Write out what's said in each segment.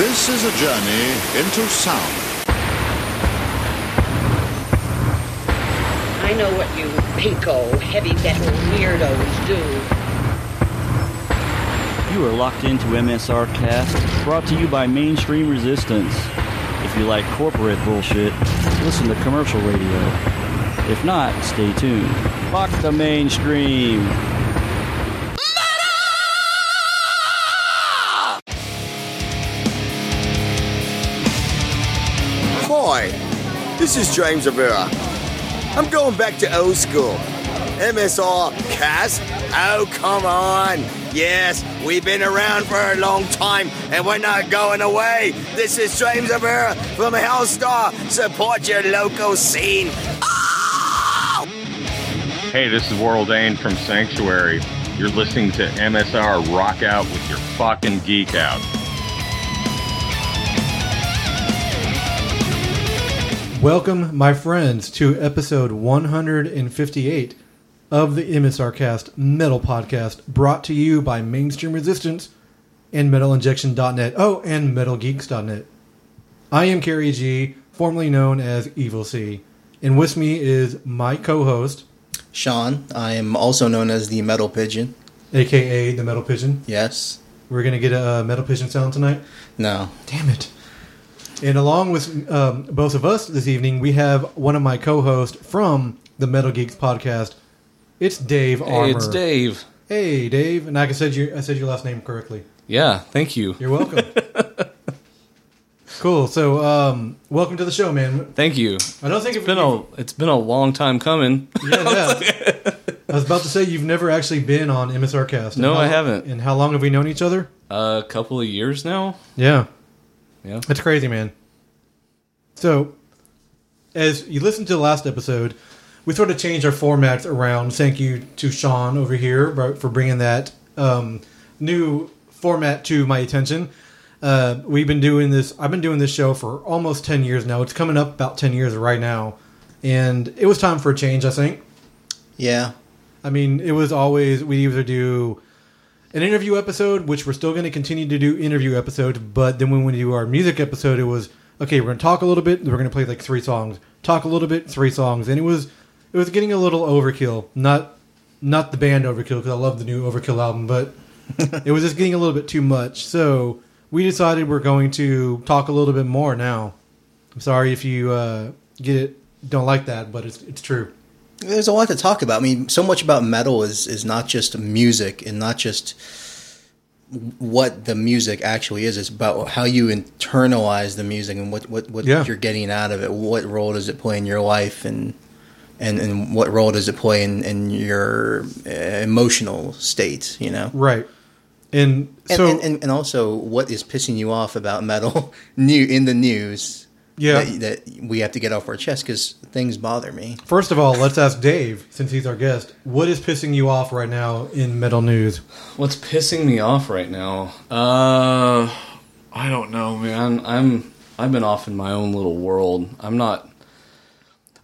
This is a journey into sound. I know what you pinko, heavy metal weirdos do. You are locked into MSR Cast, brought to you by Mainstream Resistance. If you like corporate bullshit, listen to commercial radio. If not, stay tuned. Fuck the mainstream. This is James Rivera. I'm going back to old school. MSR cast? Oh, come on. Yes, we've been around for a long time and we're not going away. This is James Rivera from Helstar. Support your local scene. Oh! Hey, this is Warrell Dane from Sanctuary. You're listening to MSR Rock Out with your fucking geek out. Welcome, my friends, to episode 158 of the MSR Cast Metal Podcast, brought to you by Mainstream Resistance and MetalInjection.net. Oh, and MetalGeeks.net. I am Kerry G, formerly known as Evil C, and with me is my co-host, Sean. I am also known as the Metal Pigeon. aka the Metal Pigeon. Yes. We're gonna get a Metal Pigeon sound tonight. No. Damn it. And along with um, both of us this evening, we have one of my co-hosts from the Metal Geeks podcast. It's Dave Armour. Hey, it's Dave. Hey, Dave, and I said your I said your last name correctly. Yeah, thank you. You're welcome. cool. So, um, welcome to the show, man. Thank you. I don't think It's been a it's been a long time coming. yeah, yeah. I was about to say you've never actually been on MSR Cast. No, how- I haven't. And how long have we known each other? A couple of years now. Yeah. Yeah. That's crazy, man. So, as you listened to the last episode, we sort of changed our formats around. Thank you to Sean over here for for bringing that um, new format to my attention. Uh, we've been doing this. I've been doing this show for almost ten years now. It's coming up about ten years right now, and it was time for a change. I think. Yeah. I mean, it was always we either do an interview episode, which we're still going to continue to do interview episodes, but then when we do our music episode, it was okay. We're going to talk a little bit. We're going to play like three songs. Talk a little bit, three songs, and it was it was getting a little overkill. Not not the band overkill because I love the new Overkill album, but it was just getting a little bit too much. So we decided we're going to talk a little bit more now. I'm sorry if you uh, get it don't like that, but it's it's true. There's a lot to talk about. I mean, so much about metal is is not just music and not just what the music actually is. It's about how you internalize the music and what what, what Yeah. you're getting out of it. What role does it play in your life and and, and what role does it play in, in your uh, emotional state, you know? Right. And And, so and, and, and also, what is pissing you off about metal new in the news? Yeah. that, that we have to get off our chest because things bother me. First of all, let's ask Dave, since he's our guest. What is pissing you off right now in metal news? What's pissing me off right now? Uh, I don't know, man. I'm I've been off in my own little world. I'm not.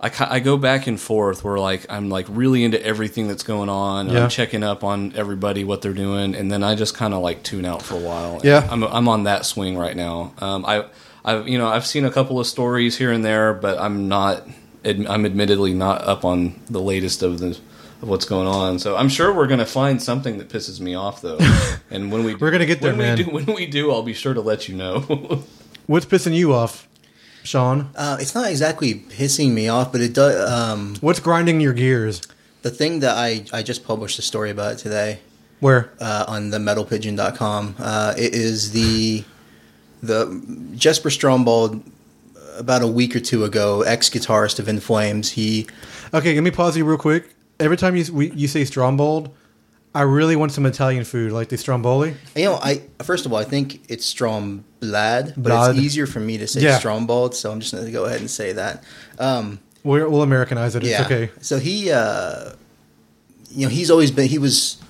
I, I go back and forth where like I'm like really into everything that's going on. and Yeah. I'm checking up on everybody what they're doing, and then I just kind of like tune out for a while. Yeah. I'm I'm on that swing right now. Um, I I've you know I've seen a couple of stories here and there, but I'm not. I'm admittedly not up on the latest of the of what's going on. So I'm sure we're gonna find something that pisses me off though. and when we We're gonna get there, when man. We do, when we do, I'll be sure to let you know. What's pissing you off, Sean? Uh, it's not exactly pissing me off, but it does. Um, What's grinding your gears? the thing that I, I just published a story about today Where? uh, on the metalpigeon.com. Uh, it is the the Jesper Strombald about a week or two ago, ex guitarist of In Flames. He Okay, let me pause you real quick. Every time you we, you say Strombold, I really want some Italian food, like the Stromboli. You know, I first of all, I think it's Stromblad, but Blad. it's easier for me to say Yeah. Strombald, so I'm just going to go ahead and say that. Um, We're, we'll Americanize it. It's yeah. okay. So he, uh, you know, he's always been. He was uh,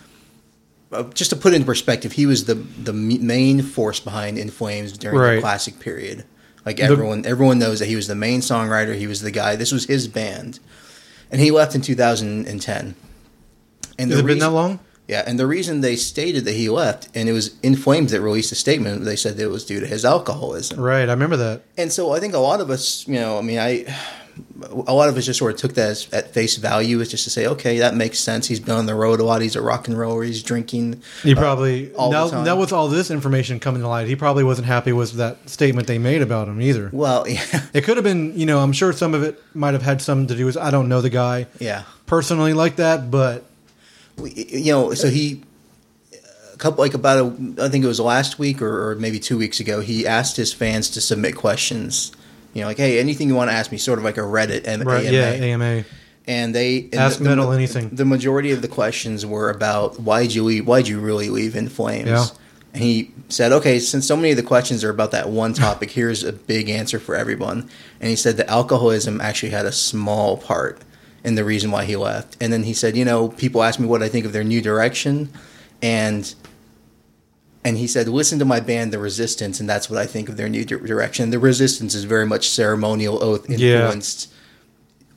Uh, just to put it in perspective. He was the the main force behind In Flames during Right. the classic period. Like The- everyone, everyone knows that he was the main songwriter. He was the guy. This was his band, and he left in 2010. And Has the it been that reason- long? Yeah, and the reason they stated that he left, and it was In Flames that released a statement. They said it was due to his alcoholism. Right, I remember that. And so I think a lot of us, you know, I mean, I, a lot of us just sort of took that as, at face value, as just to say, okay, that makes sense. He's been on the road a lot. He's a rock and roller. He's drinking. He uh, probably all the now, now with all this information coming to light, he probably wasn't happy with that statement they made about him either. Well, yeah, It could have been, you know, I'm sure some of it might have had something to do with I don't know the guy yeah. personally like that, but You know, so he, a couple like about a, I think it was last week or, or maybe two weeks ago, he asked his fans to submit questions. You know, like, hey, anything you want to ask me, sort of like a Reddit M- right, AMA. yeah, AMA. and they and Ask the, Metal the, anything. The majority of the questions were about why'd you leave? Why'd you really leave in flames? Yeah. And he said, okay, since so many of the questions are about that one topic, here's a big answer for everyone. And he said that alcoholism actually had a small part in the reason why he left. And then he said, you know, people ask me what I think of their new direction, and and he said, listen to my band, The Resistance, and that's what I think of their new di- direction. The Resistance is very much ceremonial oath Yeah. influenced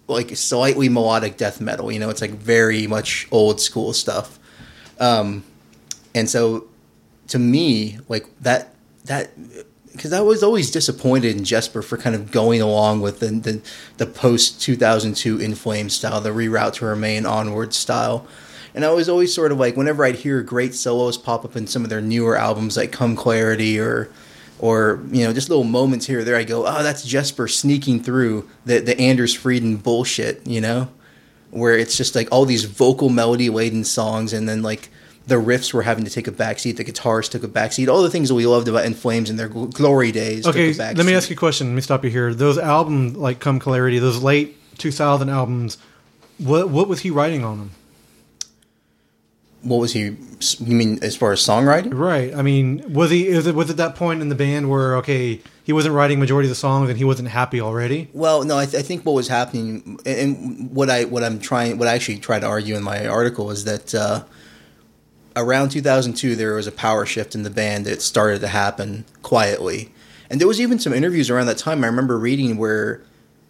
like slightly melodic death metal. You know, it's like very much old school stuff. Um, and so, to me, like that that because I was always disappointed in Jesper for kind of going along with the the, the post two thousand two In Flames style, the reroute to remain onward style. And I was always sort of like, whenever I'd hear great solos pop up in some of their newer albums, like Come Clarity or or you know just little moments here or there i go oh that's jesper sneaking through the the anders fridén bullshit you know where it's just like all these vocal melody laden songs and then like the riffs were having to take a backseat the guitars took a backseat all the things that we loved about in flames in their gl- glory days Okay, let me ask you a question. Let me stop you here. Those albums, like Come Clarity, those late 2000 albums, what what was he writing on them? What was he you mean as far as songwriting Right. I mean, was he? Is it was it that point in the band where okay, he wasn't writing majority of the songs and he wasn't happy already? Well, no, I, th- I think what was happening, and- what I what I'm trying, what I actually try to argue in my article is that uh, around 2002 there was a power shift in the band that started to happen quietly, and there was even some interviews around that time. I remember reading where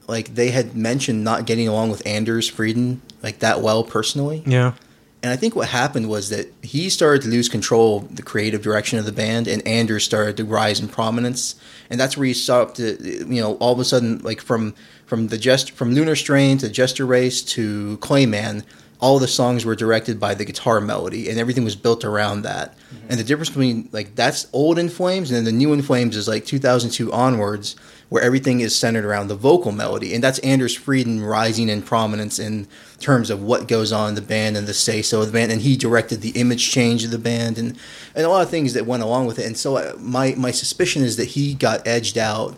like they had mentioned not getting along with Anders Fridén like that well personally. Yeah. And I think what happened was that he started to lose control of the creative direction of the band, and Anders started to rise in prominence. And that's where he stopped. To, you know, all of a sudden, like from from the jest from Lunar Strain to Jester Race to Clayman, all the songs were directed by the guitar melody, and everything was built around that. Mm-hmm. And the difference between like that's old In Flames, and then the new In Flames is like 2002 onwards, where everything is centered around the vocal melody, and that's Anders Fridén rising in prominence in terms of what goes on in the band and the say so of the band, and he directed the image change of the band and and a lot of things that went along with it. And so uh, my my suspicion is that he got edged out,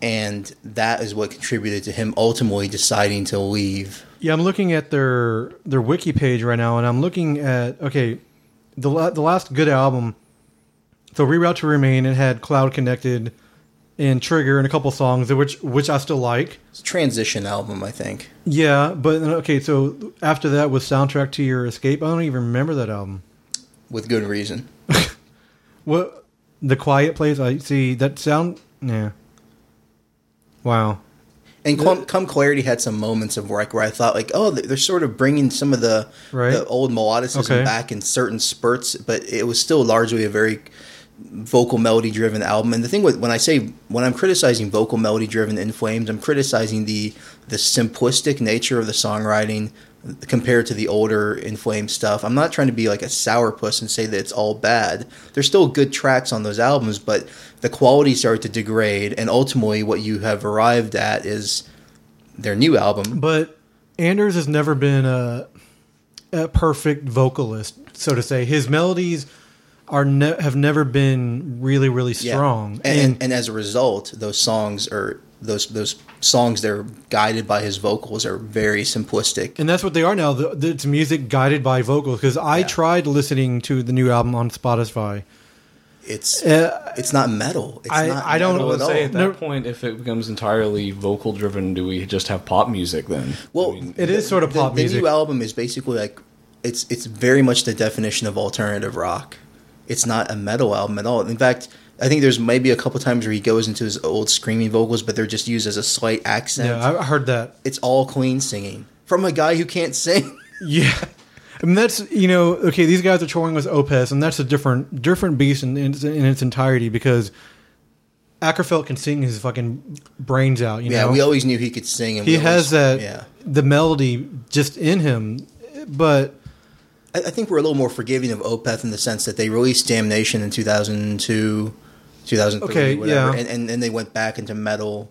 and that is what contributed to him ultimately deciding to leave. Yeah, I'm looking at their their wiki page right now, and I'm looking at okay, the the last good album. So reroute to remain. It had Cloud Connected and Trigger and a couple songs, which which I still like. It's a transition album, I think. Yeah, but okay, so after that was soundtrack to your escape. I don't even remember that album. With good reason. What the quiet place? I see that sound. Yeah. Wow. And Come, Come Clarity had some moments of like where I thought like, oh, they're sort of bringing some of the Right. the old melodicism Okay. back in certain spurts, but it was still largely a very vocal melody driven album. And the thing with when I say when I'm criticizing vocal melody driven in Flames, I'm criticizing the the simplistic nature of the songwriting compared to the older In Flames stuff. I'm not trying to be like a sourpuss and say that it's all bad. There's still good tracks on those albums, but the quality started to degrade and ultimately what you have arrived at is their new album. But Anders has never been a a perfect vocalist, so to say. His melodies are ne- have never been really really Yeah. strong. And, and and as a result, those songs are those those songs that are guided by his vocals are very simplistic. And that's what they are now. The, the, it's music guided by vocals. Because I Yeah. tried listening to the new album on Spotify. It's Uh, it's not metal. It's I- not I don't- metal I at say all. at that No. point, if it becomes entirely vocal driven, do we just have pop music then? Well, I mean, It is sort of the, pop the music. new album is basically like it's it's very much the definition of alternative rock. It's not a metal album at all. In fact, I think there's maybe a couple times where he goes into his old screaming vocals, but they're just used as a slight accent. Yeah, I heard that. it's all clean singing from a guy who can't sing. Yeah, I mean, that's you know, okay. These guys are touring with Opeth, and that's a different different beast in, in, in its entirety because Akerfeldt can sing his fucking brains out. You yeah, know, we always knew he could sing. And he has always- that Yeah, the melody just in him, but I, think we're a little more forgiving of Opeth in the sense that they released Damnation in 2002, 2003, Okay, whatever, yeah. and, and and they went back into metal,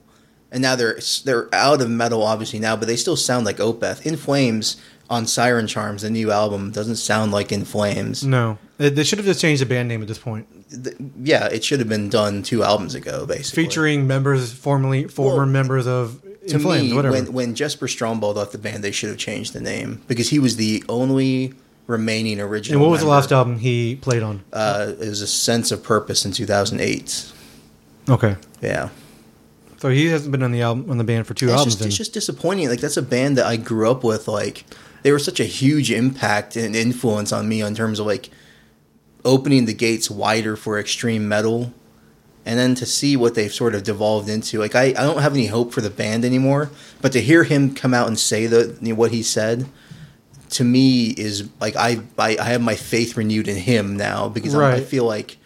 and now they're they're out of metal obviously now, but they still sound like Opeth. In Flames on Siren Charms, the new album, doesn't sound like In Flames. no, they, should have just changed the band name at this point, yeah, it should have been done two albums ago, basically. featuring members formerly former Well, members of In Flames, me, whatever. when when Jesper Strombold left the band, they should have changed the name because he was the only remaining original. and what was the last album he played on? Uh, it was a sense of purpose in 2008. Okay, Yeah, so he hasn't been on the album on the band for two it's albums. just, then. it's just disappointing. Like that's a band that I grew up with. Like they were such a huge impact and influence on me in terms of like opening the gates wider for extreme metal, and then to see what they've sort of devolved into. Like I, I don't have any hope for the band anymore. But to hear him come out and say the what he said. To me, is like I, I I have my faith renewed in him now because I'm- I feel like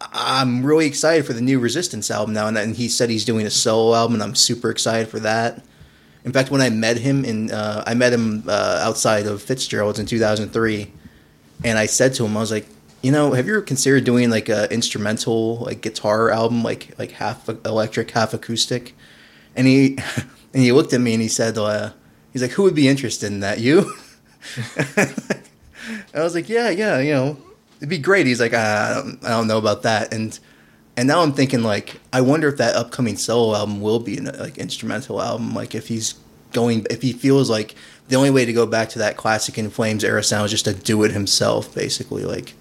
I'm really excited for the new Resistance album now, and, and he said he's doing a solo album, and I'm super excited for that. In fact, when I met him in, uh, I met him uh, outside of Fitzgerald's in 2003, and I said to him, I was like, you know, have you ever considered doing like a instrumental, like guitar album, like like half electric, half acoustic? And he and he looked at me and he said, uh, he's like, who would be interested in that? You? I was like, yeah, yeah, you know, it'd be great. He's like, ah, I don't, I don't know about that. And and now I'm thinking like, I wonder if that upcoming solo album will be an like instrumental album. Like if he's going, if he feels like the only way to go back to that classic In Flames era sound is just to do it himself, basically. Like,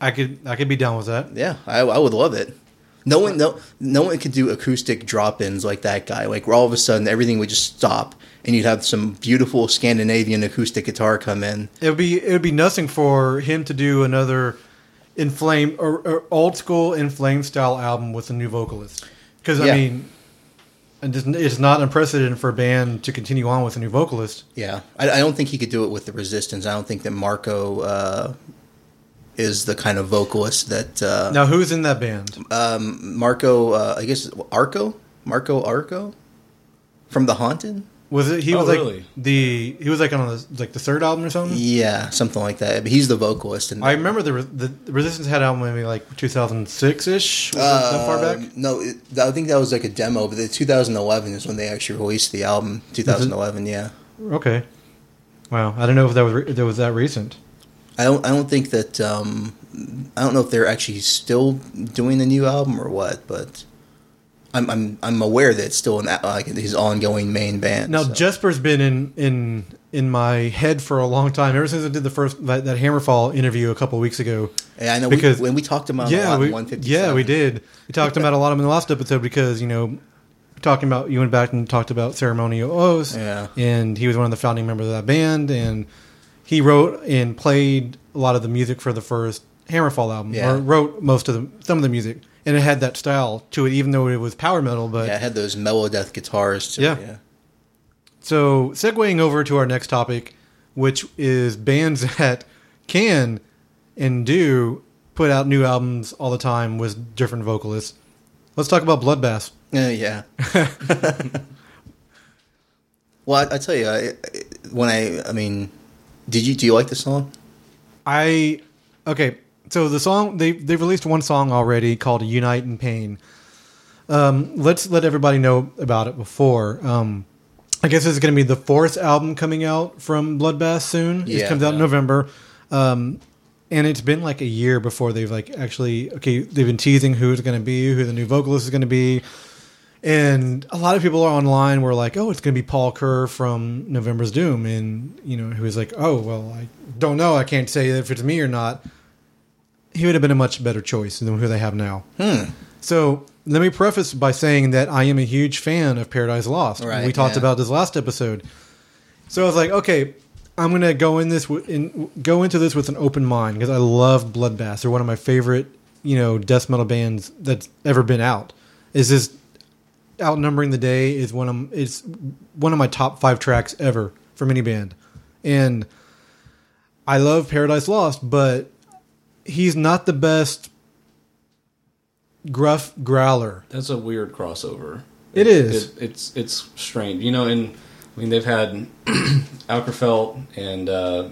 I could I could be down with that. yeah, I, I would love it. No one, no, no one could do acoustic drop-ins like that guy. Like where all of a sudden everything would just stop, and you'd have some beautiful Scandinavian acoustic guitar come in. It would be it would be nothing for him to do another inflame or, or old school inflame style album with a new vocalist. Because Yeah. I mean, and it's- not unprecedented for a band to continue on with a new vocalist. Yeah, I, I don't think he could do it with the Resistance. I don't think that Marco uh, is the kind of vocalist that uh, Now, who's in that band? Marco. Uh, I guess Aro, Marco Aro, from The Haunted. Was it he Oh, was like really? the he was like on the like the third album or something? Yeah, something like that. But he's the vocalist. And I remember the, the the Resistance had album maybe like 2006 ish. Was it that far back? No, it, I think that was like a demo. But the 2011 is when they actually released the album. 2011. Yeah. Okay. Wow, I don't know if that was re- if that was that recent. I don't. I don't think that. Um, I don't know if they're actually still doing the new album or what. But I'm I'm I'm aware that it's still an a- like his ongoing main band. Now so. Jesper's been in in in my head for a long time. Ever since I did the first that, that Hammerfall interview a couple of weeks ago. Yeah, I know. because- we, when we talked about yeah, a lot we, yeah, we did. We talked about a lot of them in the last episode because you know, talking about you went back and talked about Ceremonial Oath. Yeah. and he was one of the founding members of that band, and he wrote and played a lot of the music for the first Hammerfall album, Yeah. or wrote most of the some of the music, and it had that style to it, even though it was power metal. But Yeah, it had those mellow death guitars. To Yeah. It, yeah. So, segueing over to our next topic, which is bands that can and do put out new albums all the time with different vocalists. Let's talk about Bloodbath. Uh, yeah. well, I, I tell you, I, when I, I mean, did you do you like the song? I okay. So the song they they released one song already called "Unite in Pain." Um, let's let everybody know about it before. Um, I guess this is going to be the fourth album coming out from Bloodbath soon. it Yeah, comes out in. November, um, and it's been like a year before they've like actually okay. They've been teasing who it's going to be, who the new vocalist is going to be, and a lot of people are online were like, "Oh, it's going to be Paul Kuhr from November's Doom," and you know, who was like, "Oh, well, I don't know. I can't say if it's me or not." He would have been a much better choice than who they have now. Hmm. So let me preface by saying that I am a huge fan of Paradise Lost. Right, we talked yeah. about this last episode. So I was like, okay, I'm gonna go in this w- in, go into this with an open mind because I love Bloodbath. They're one of my favorite, you know, death metal bands that's ever been out. Is this outnumbering the day is one of it's one of my top five tracks ever from any band, and I love Paradise Lost, but he's not the best gruff growler. That's a weird crossover. It is. It, it's it's strange, you know. And I mean, they've had Akerfeldt and uh,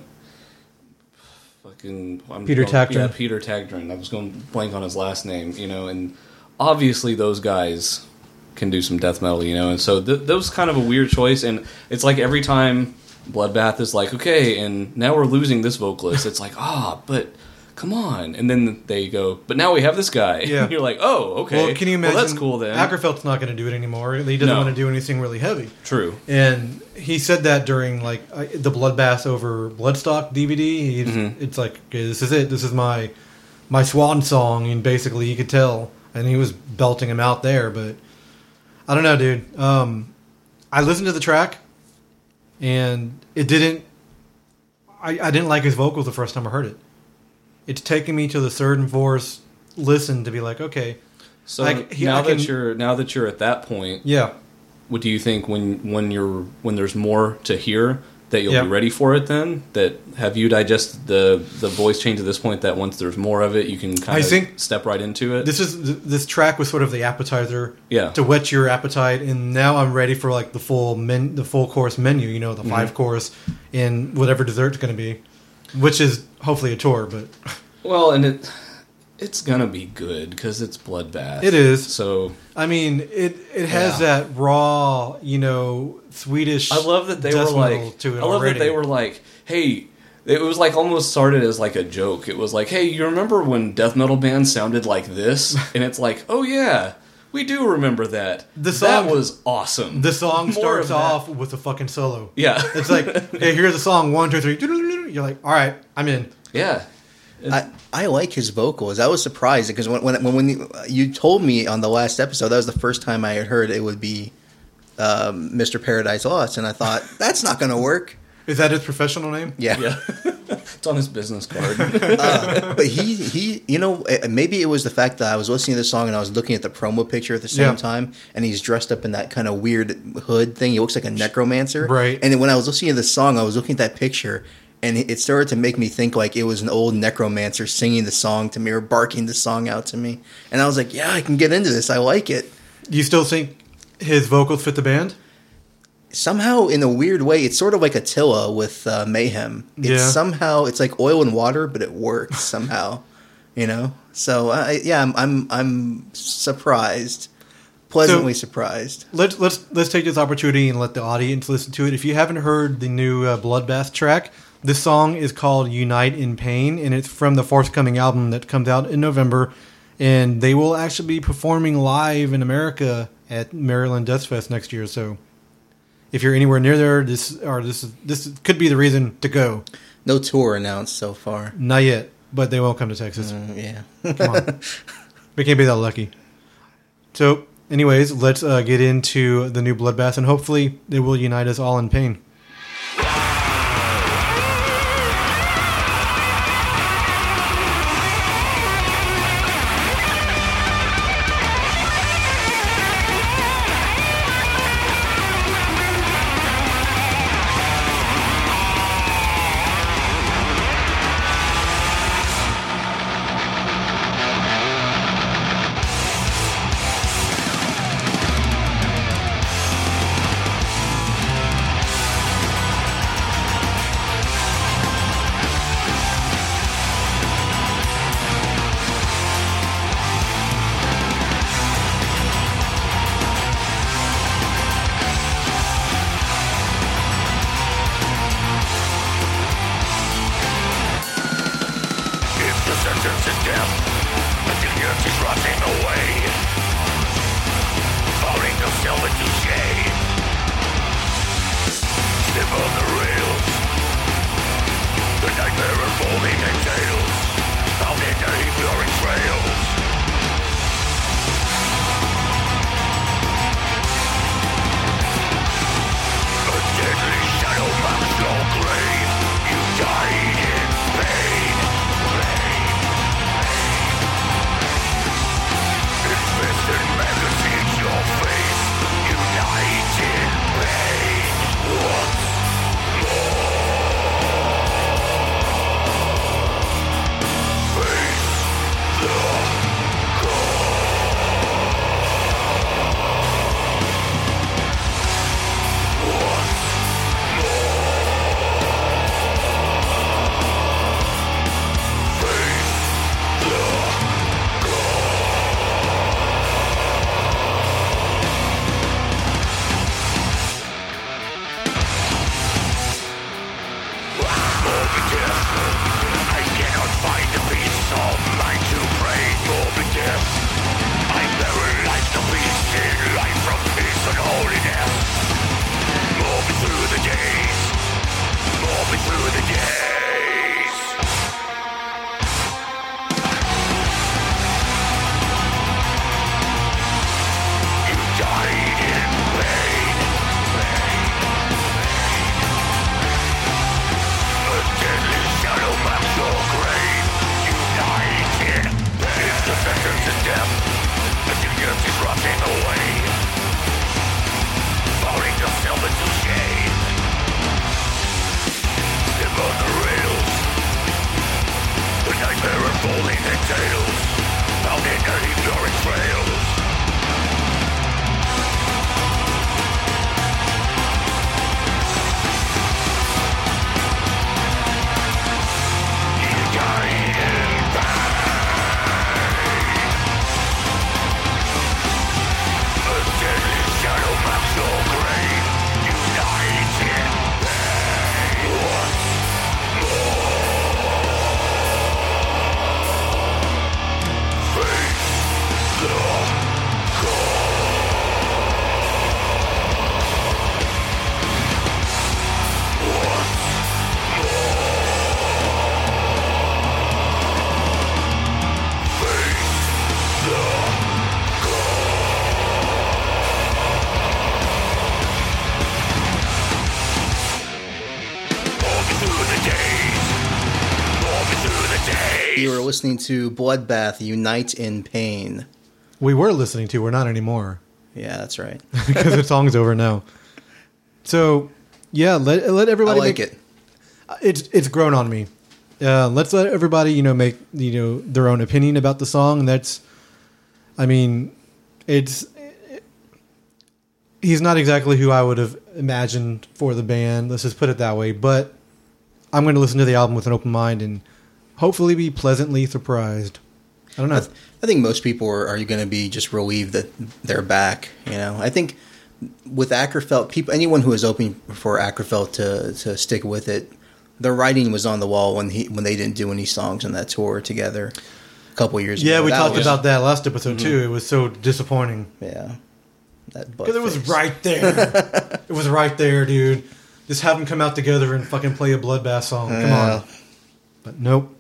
fucking I'm Peter oh, Tägtgren. Yeah, Peter Tägtgren. I was going blank on his last name, you know. And obviously, those guys can do some death metal, you know. And so th- that was kind of a weird choice. And it's like every time Bloodbath is like, okay, and now we're losing this vocalist. It's like, ah, but. Come on, and then they go. But now we have this guy. Yeah. And you're like, oh, okay. Well, can you imagine? Well, that's cool then. Akerfeldt's not going to do it anymore. He doesn't No. want to do anything really heavy. True. And he said that during like uh, the Bloodbath over Bloodstock DVD. He's, Mm-hmm. It's like, okay, this is it. This is my my swan song, and basically you could tell, and he was belting him out there. But I don't know, dude. Um, I listened to the track, and it didn't. I, I didn't like his vocals the first time I heard it. It's taken me to the third and fourth listen to be like, okay, So Like, he- now I can- that you're now that you're at that point, yeah, what do you think when when you're when there's more to hear that you'll Yeah. be ready for it? Then that have you digested the the voice change at this point that once there's more of it, you can kind I of think step right into it. this is this track was sort of the appetizer Yeah. to whet your appetite and now i'm ready for like the full men the full course menu you know Mm-hmm. the five course and whatever dessert's going to be which is hopefully a tour but well, and it it's gonna be good because it's bloodbath. It is. So i mean it it has Yeah. that raw you know swedish I love that they were like. to it I love already. that they were like, hey. It was like almost started as like a joke. It was like, hey, you remember when death metal bands sounded like this? And it's like, oh yeah, we do remember that. The that song- was awesome. the song More starts of off with a fucking solo Yeah, it's like hey, here's a song one two three you're like all right i'm in yeah. I, I like his vocals. I was surprised because when when when you, you told me on the last episode, that was the first time I had heard it would be um, Mr. Paradise Lost, and I thought that's not going to work. is that his professional name Yeah, Yeah. it's on his business card. but he he you know maybe it was the fact that I was listening to the song and I was looking at the promo picture at the same Yeah. time, and he's dressed up in that kind of weird hood thing. He looks like a necromancer, Right. And then when I was listening to the song, I was looking at that picture. And it started to make me think like it was an old necromancer singing the song to me or barking the song out to me. And I was like, yeah, I can get into this. I like it. do you still think his vocals fit the band somehow in a weird way it's sort of like attila with uh, mayhem it's Yeah. somehow it's like oil and water but it works somehow you know so I, yeah I'm, I'm i'm surprised pleasantly surprised let's let's let's take this opportunity and let the audience listen to it. If you haven't heard the new uh, Bloodbath track, this song is called "Unite in Pain" and it's from the forthcoming album that comes out in November. And they will actually be performing live in America at Maryland Death Fest next year. So, if you're anywhere near there, this or this this could be the reason to go. no tour announced so far Not yet, but they will come to Texas. Mm, yeah Come on. we can't be that lucky. So, anyways, let's uh, get into the new Bloodbath, and hopefully it will unite us all in pain. Listening to Bloodbath Unite in Pain. We were listening to. We're not anymore Yeah, that's right. because the song's over now. So yeah, let let I everybody like make, it. it's it's grown on me. Uh, let's let everybody you know make you know their own opinion about the song. And that's, I mean, it's he's not exactly who I would have imagined for the band. Let's just put it that way. But I'm going to listen to the album with an open mind and hopefully be pleasantly surprised. I don't know. I, th- I think most people are, are going to be just relieved that they're back. You know, I think with Akerfeldt, people, anyone who was open for Akerfeldt to to stick with it, the writing was on the wall when he when they didn't do any songs on that tour together a couple years yeah, ago. Yeah, we That talked was- about that last episode mm-hmm. too. It was so disappointing. yeah. That Because it was right there. it was right there, dude. Just have them come out together and fucking play a bloodbath song. Come Yeah. on. But nope.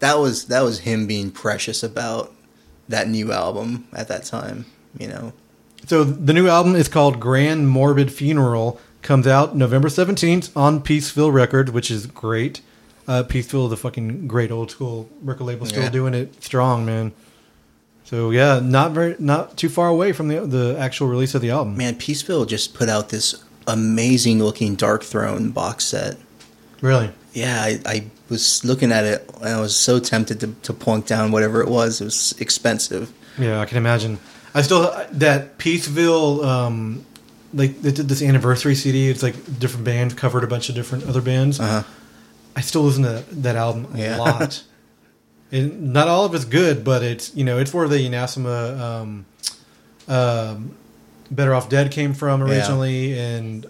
That was that was him being precious about that new album at that time. You know, So the new album is called Grand Morbid Funeral. Comes out November 17th on Peaceville Records, which is great. Uh, Peaceville, the fucking great old school record label, still Yeah. doing it strong, man. So yeah, not very, not too far away from the the actual release of the album. man, Peaceville just put out this amazing looking Darkthrone box set. Really? Yeah, I, I was looking at it and I was so tempted to, to plunk down whatever it was. It was expensive. Yeah, I can imagine. I still that Peaceville, um, like they did this anniversary CD. It's like different bands covered a bunch of different other bands. Uh-huh. I still listen to that, album a Yeah. lot. and not all of it's good, but it's you know it's where the Anathema um, um, Better Off Dead came from Yeah. originally, and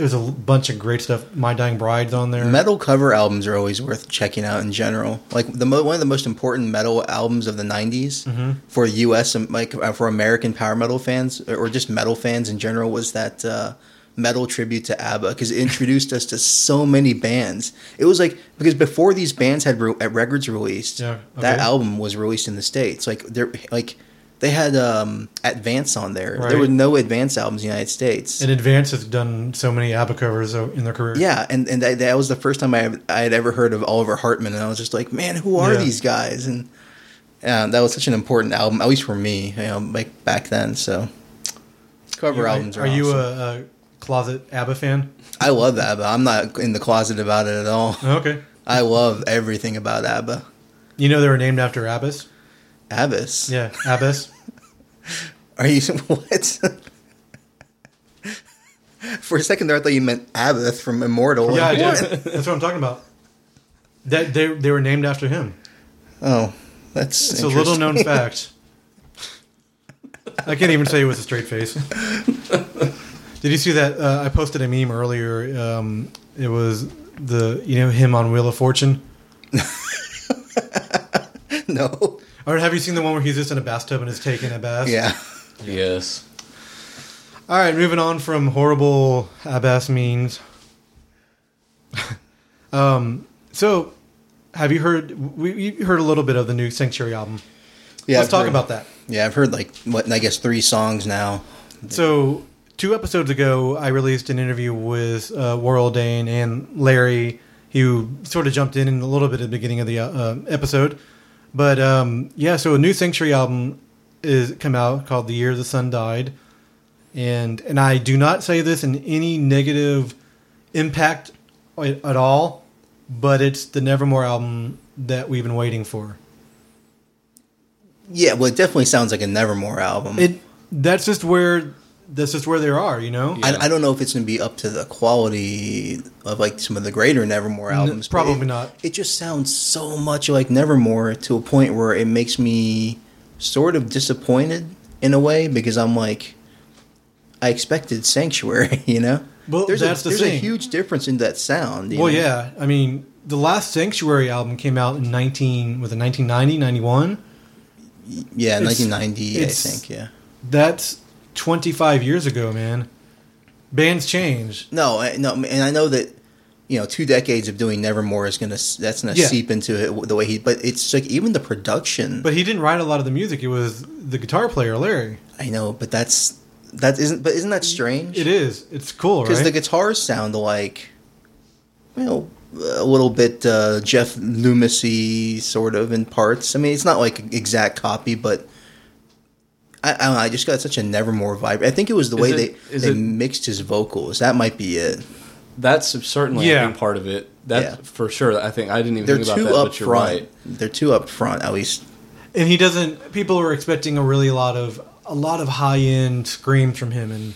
there's a bunch of great stuff. My Dying Bride's on there. Metal cover albums are always worth checking out in general. Like the mo- one of the most important metal albums of the '90s Mm-hmm. for U.S. and like uh, for American power metal fans or just metal fans in general was that uh, metal tribute to ABBA because it introduced us to so many bands. It was like because before these bands had re- at records released, Yeah, that album was released in the states. Like they're like they had um, At Vance on there. Right. There were no At Vance albums in the United States. and At Vance has done so many ABBA covers in their career. Yeah, and and that, that was the first time I I had ever heard of Oliver Hartmann, and I was just like, man, who are Yeah. these guys? And uh, that was such an important album, at least for me, you know, like back then. So cover Are, albums are. are you a, a closet ABBA fan? I love ABBA. I'm not in the closet about it at all. Okay. I love everything about ABBA. You know they were named after Abbath? Abbath. Yeah, Abbath. Are you what? For a second there, I thought you meant Abbath from Immortal. yeah, I did. That's what I'm talking about. That they they were named after him. Oh, that's It's a little known fact. I can't even say it with a straight face. Did you see that? Uh, I posted a meme earlier. Um, it was the you know him on Wheel of Fortune. no. Or have you seen the one where he's just in a bathtub and is taking a bath? Yeah. Yes. All right, moving on from horrible Abbath memes. um, so, have you heard? We you heard a little bit of the new Sanctuary album. Yeah. Let's I've talk heard- about that. Yeah, I've heard like what I guess three songs now. So, two episodes ago, I released an interview with uh, Warrell Dane and Larry, who sort of jumped in in a little bit at the beginning of the uh, uh, episode. But um, yeah, so a new Sanctuary album is come out called "The Year the Sun Died," and and I do not say this in any negative impact at all, but it's the Nevermore album that we've been waiting for. Yeah, well, it definitely sounds like a Nevermore album. It that's just where that's just where they are, you know. I, I don't know if it's going to be up to the quality of like some of the greater Nevermore albums. but probably it- not. It just sounds so much like Nevermore to a point where it makes me sort of disappointed in a way because I'm like, I expected Sanctuary, you know. Well, there's that's a, the there's a huge difference in that sound. you Well, know? yeah. I mean, the last Sanctuary album came out in 19 was it 1990, 91? yeah, It's- 1990, I think. Yeah. That's 25 years ago, man. Bands change. No, I- no, and I know that you know two decades of doing Nevermore is gonna that's gonna Yeah. seep into it the way he. But it's like even the production. But he didn't write a lot of the music. It was the guitar player, Larry. I know, but that's that isn't. But isn't that strange? It is. It's cool, because right? the guitars sound like you know a little bit uh, Jeff Loomisy sort of in parts. I mean, it's not like exact copy, but. I, I don't know. I just got such a Nevermore vibe. I think it was the Is way it- they is they it- mixed his vocals. That might be it. That's certainly Yeah. Part of it. That Yeah. for sure. I think I didn't even They're think about too that, up but you're front. right. They're too up front, at least. and he doesn't. People were expecting a really lot of a lot of high end screams from him, and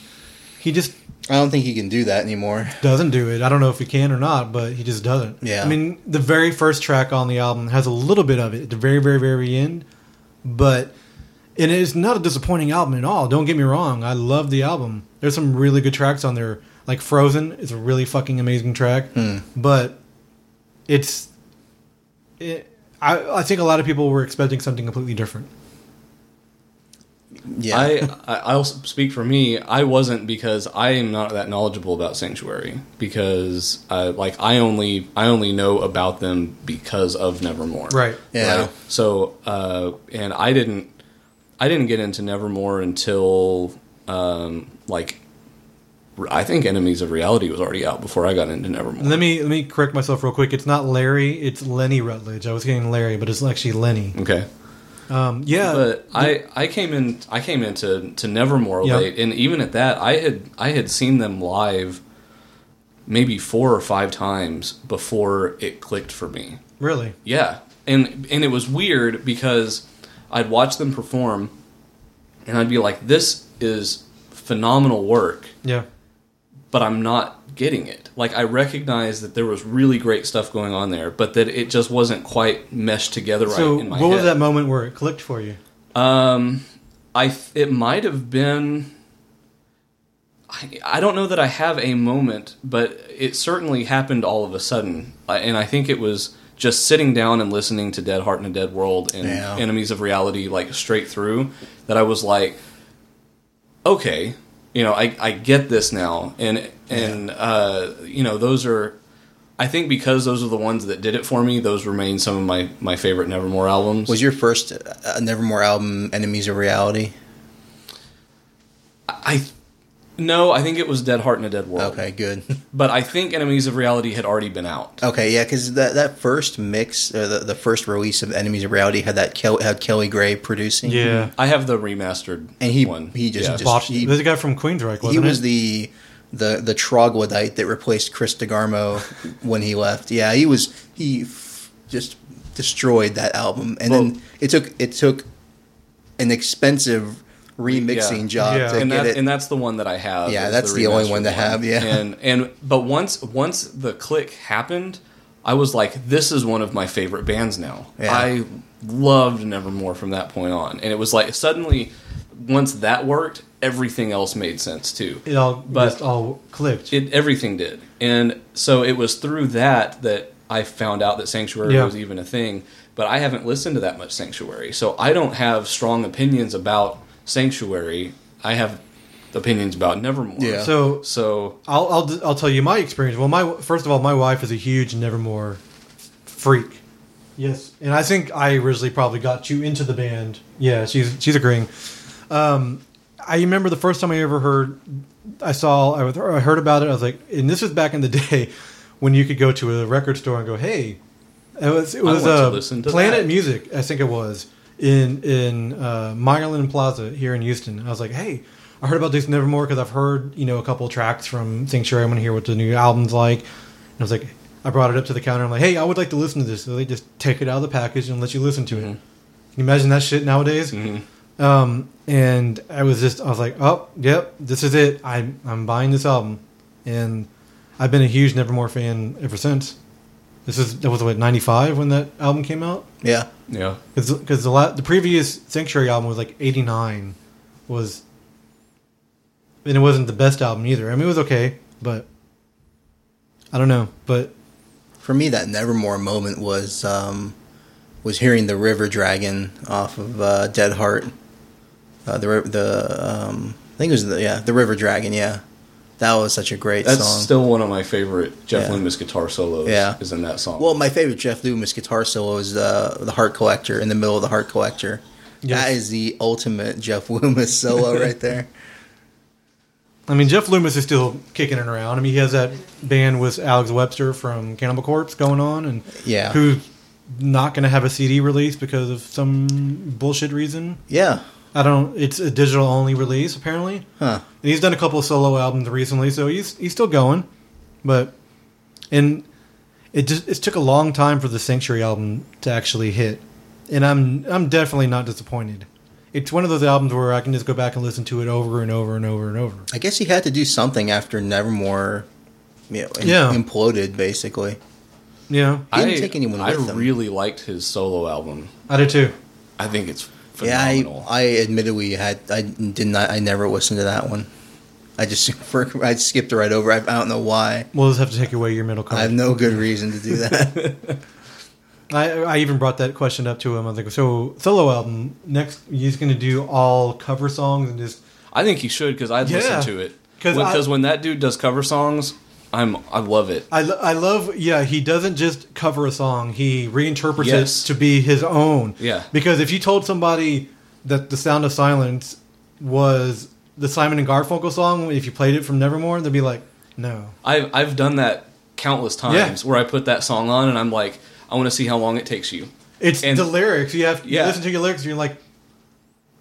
he just I don't think he can do that anymore. doesn't do it. I don't know if he can or not, but he just doesn't. Yeah. I mean, the very first track on the album has a little bit of it at the very, very, very end, but and it's not a disappointing album at all. Don't get me wrong. I love the album. There's some really good tracks on there. Like Frozen is a really fucking amazing track, but it's. It, I, I think a lot of people were expecting something completely different. Yeah. I, I I'll speak for me. I wasn't because I am not that knowledgeable about Sanctuary because uh, like I only I only know about them because of Nevermore. Right. Yeah. So uh, and I didn't I didn't get into Nevermore until um, like I think Enemies of Reality was already out before I got into Nevermore. Let me let me correct myself real quick. It's not Larry. It's Lenny Rutledge. I was getting Larry, but it's actually Lenny. Okay. Um, yeah, but I, I came in I came into to Nevermore Yeah. late, and even at that, I had I had seen them live maybe four or five times before it clicked for me. really. Yeah, and and it was weird because I'd watch them perform, and I'd be like, "This is phenomenal work," Yeah. but I'm not getting it. Like I recognized that there was really great stuff going on there, but that it just wasn't quite meshed together right So, in my what head. was that moment where it clicked for you? Um, I th- it might have been. I, I don't know that I have a moment, but it certainly happened all of a sudden, and I think it was just sitting down and listening to Dead Heart in a Dead World and Yeah. Enemies of Reality like straight through that I was like, okay, you know, I, I get this now, and and uh, you know, those are. I think because those are the ones that did it for me, those remain some of my, my favorite Nevermore albums. Was your first uh, Nevermore album Enemies of Reality? I no, I think it was Dead Heart in a Dead World. Okay, good. But I think Enemies of Reality had already been out. Okay, yeah, because that that first mix, uh, the the first release of Enemies of Reality had that Kel- had Kelly Gray producing. Yeah. I have the remastered and he one. he just, Yeah. just Botched. he, There's a guy from Queensryche, wasn't he was it? the the the troglodyte that replaced Chris DeGarmo when he left. Yeah, he was he f- just destroyed that album, and Well- then it took it took an expensive remixing Yeah. job Yeah. to and get that, it. and that's the one that I have. Yeah, that's the only remastered one to have, yeah. and and but once once the click happened, I was like, this is one of my favorite bands now. Yeah. I loved Nevermore from that point on, and it was like suddenly once that worked, everything else made sense too. it all but- just all clicked. It everything did, and so it was through that that I found out that Sanctuary Yeah. was even a thing. But I haven't listened to that much Sanctuary, so I don't have strong opinions about Sanctuary. I have opinions about Nevermore. Yeah. so So I'll, I'll I'll tell you my experience. Well, my first of all, my wife is a huge Nevermore freak. Yes, and I think I originally probably got you into the band. Yeah, she's she's agreeing. Um, I remember the first time I ever heard, I saw, I was- I heard about it. I was like, and this was back in the day when you could go to a record store and go, "Hey, It was it was want uh, listen Planet that. Music, I think it was in in uh, Meyerland Plaza here in Houston. I was like, hey, I heard about this Nevermore because I've heard you know a couple tracks from Sanctuary. I want to hear what the new album's like. And I was like, I brought it up to the counter. I'm like, hey, I would like to listen to this. So they just take it out of the package and let you listen to it. Mm-hmm. Can you imagine that shit nowadays? Um, and I was just, I was like, oh, yep, this is it. I'm I'm buying this album, and I've been a huge Nevermore fan ever since. This is that was what '95 when that album came out. Yeah. Yeah. Because the la- the previous Sanctuary album was like '89, was, and it wasn't the best album either. I mean, it was okay, but I don't know. But For me, that Nevermore moment was um, was hearing the River Dragon off of uh, Dead Heart. Uh, the ri- the um, I think it was the yeah the River Dragon. Yeah, that was such a great That's song. still one of my favorite Jeff Yeah. Loomis guitar solos. Yeah. Is in that song. well, my favorite Jeff Loomis guitar solo is uh, the Heart Collector in the middle of the Heart Collector. Yes. That is the ultimate Jeff Loomis solo right there. I mean, Jeff Loomis is still kicking it around. I mean, he has that band with Alex Webster from Cannibal Corpse going on, and Yeah. who's not going to have a CD release because of some bullshit reason. Yeah, I don't. It's a digital only release apparently. huh? And he's done a couple of solo albums recently, so he's he's still going. But and it just it took a long time for the Sanctuary album to actually hit, and I'm I'm definitely not disappointed. It's one of those albums where I can just go back and listen to it over and over and over and over. I guess he had to do something after Nevermore, you know, im- Yeah. imploded basically. Yeah, He didn't I, take anyone I with him. really liked his solo album. I did too. I think it's Yeah. I, I admittedly had I did not I never listened to that one. I just for, I skipped right over. I, I don't know why. We'll just have to take away your middle I have no good reason to do that. I, I even brought that question up to him. I was like, "So solo album next? He's going to do all cover songs and just I think he should because I'd Yeah. listen to it. 'Cause I- Because when that dude does cover songs, I'm I love it. I, lo- I love yeah he doesn't just cover a song he reinterprets Yes. it to be his own Yeah. because if you told somebody that the sound of silence was the simon and garfunkel song if you played it from nevermore they'd be like no I've I've done that countless times Yeah. where I put that song on and I'm like, I want to see how long it takes you. it's And- the lyrics you have to Yeah. listen to your lyrics and you're like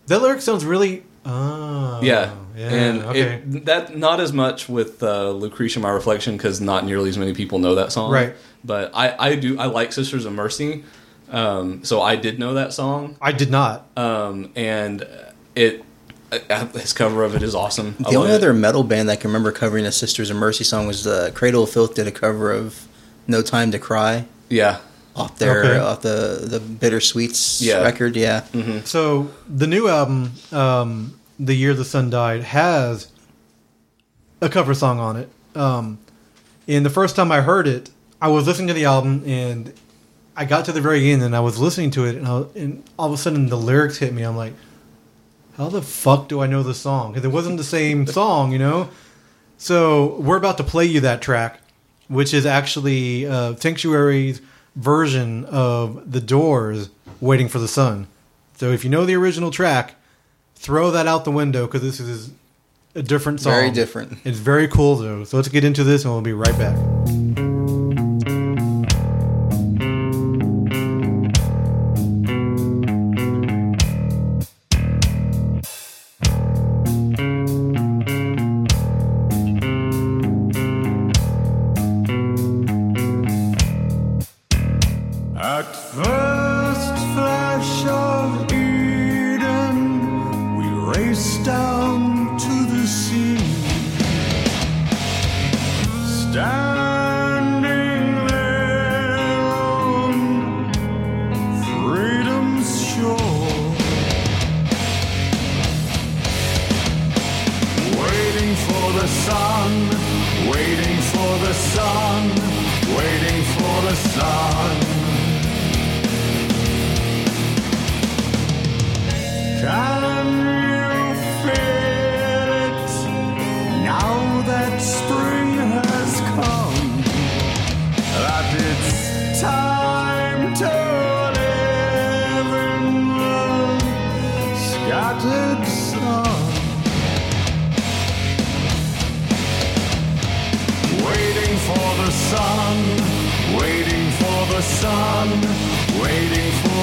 that lyric sounds really oh yeah, yeah and okay it, that not as much with uh, Lucretia, my reflection, because not nearly as many people know that song. Right. But I I do I like Sisters of Mercy, um, so I did know that song, i did not um, and it uh, his cover of it is awesome. I the only it. other metal band I can remember covering a Sisters of Mercy song was the Cradle of Filth did a cover of No Time to Cry yeah off their Okay. off the the Bitter Suites Yeah. record. Yeah, So the new album, um, "The Year the Sun Died," has a cover song on it. Um, and the first time I heard it, I was listening to the album, and I got to the very end, and I was listening to it, and, I, and all of a sudden the lyrics hit me. I'm like, "How the fuck do I know this song?" Because it wasn't the same song, you know. So we're about to play you that track, which is actually uh, Sanctuary's version of The Doors' "Waiting for the Sun." So if you know the original track, throw that out the window because this is a different song. Very different. It's very cool though. So let's get into this, and we'll be right back.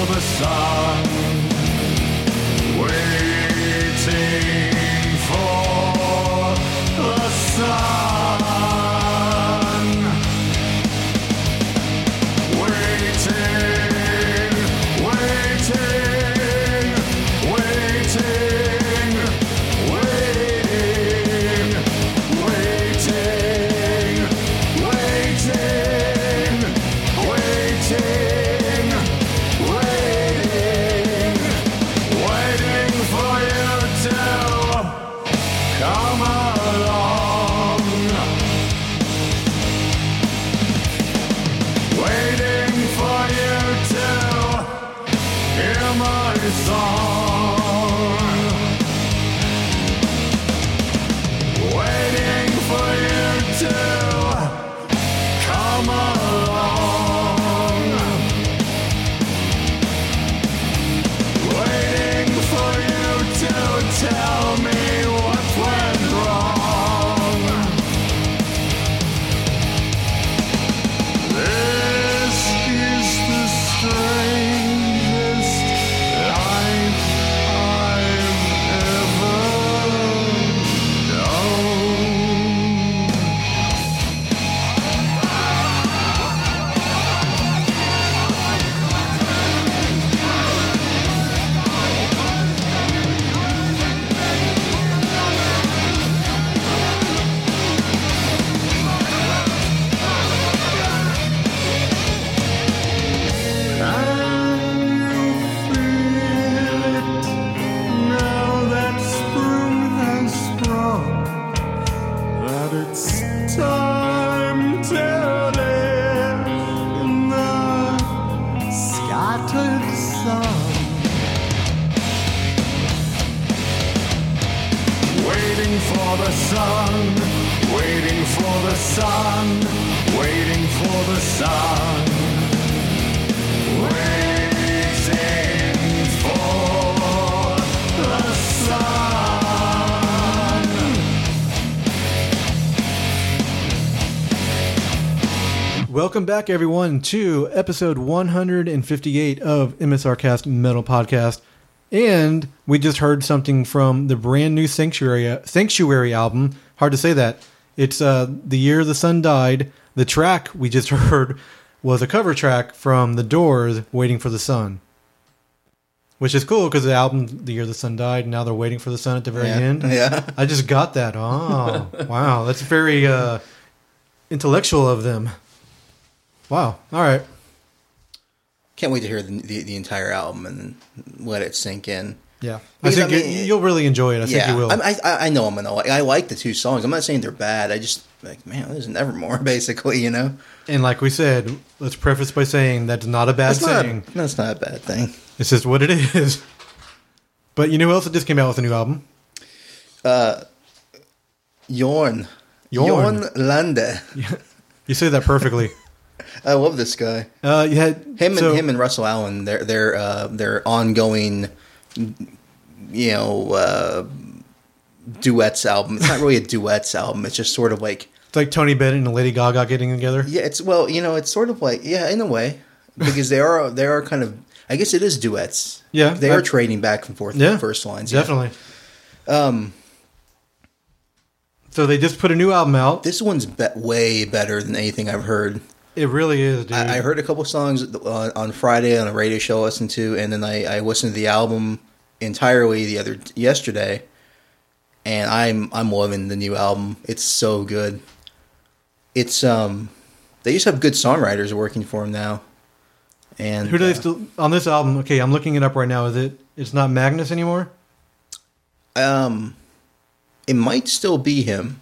The sun, waiting for the sun, Welcome back, everyone, to episode 158 of MSR Cast Metal Podcast. And we just heard something from the brand new Sanctuary Sanctuary album. Hard to say that. It's uh, The Year the Sun Died. The track we just heard was a cover track from The Doors, Waiting for the Sun. Which is cool because the album, The Year the Sun Died, now they're waiting for the sun at the very Yeah. end. Yeah. I just got that. Oh, wow. That's very uh, intellectual of them. Wow. All right. Can't wait to hear the, the, the entire album and let it sink in. Yeah. I think I mean, you, you'll really enjoy it. I think you will. I, I I know I'm gonna like. I like the two songs. I'm not saying they're bad. I just like man, there's Nevermore basically. You know, and like we said, let's preface by saying that's not a bad that's not thing. a, that's not a bad thing. It's just what it is. But you know who else just came out with a new album? Uh Jorn, Jorn. Lande. You say that perfectly. I love this guy. uh, you had Him and him and Russell Allen. Their their uh, their ongoing, you know, uh, duets album. It's not really a duets album. It's just sort of like It's like Tony Bennett and Lady Gaga getting together. yeah. It's well, you know, it's sort of like yeah, in a way, because they are they are kind of. I guess it is duets. Yeah, they I- are trading back and forth. Yeah, first lines. yeah. definitely. Um, so they just put a new album out. This one's be- way better than anything I've heard. It really is, dude. I, I heard a couple songs uh, on Friday on a radio show I listened to, and then I, I listened to the album entirely the other yesterday, and I'm I'm loving the new album. It's so good. It's um, they just have good songwriters working for them now. And Who do they uh, still on this album? Okay, I'm looking it up right now. Is it? It's not Magnus anymore. um, it might still be him.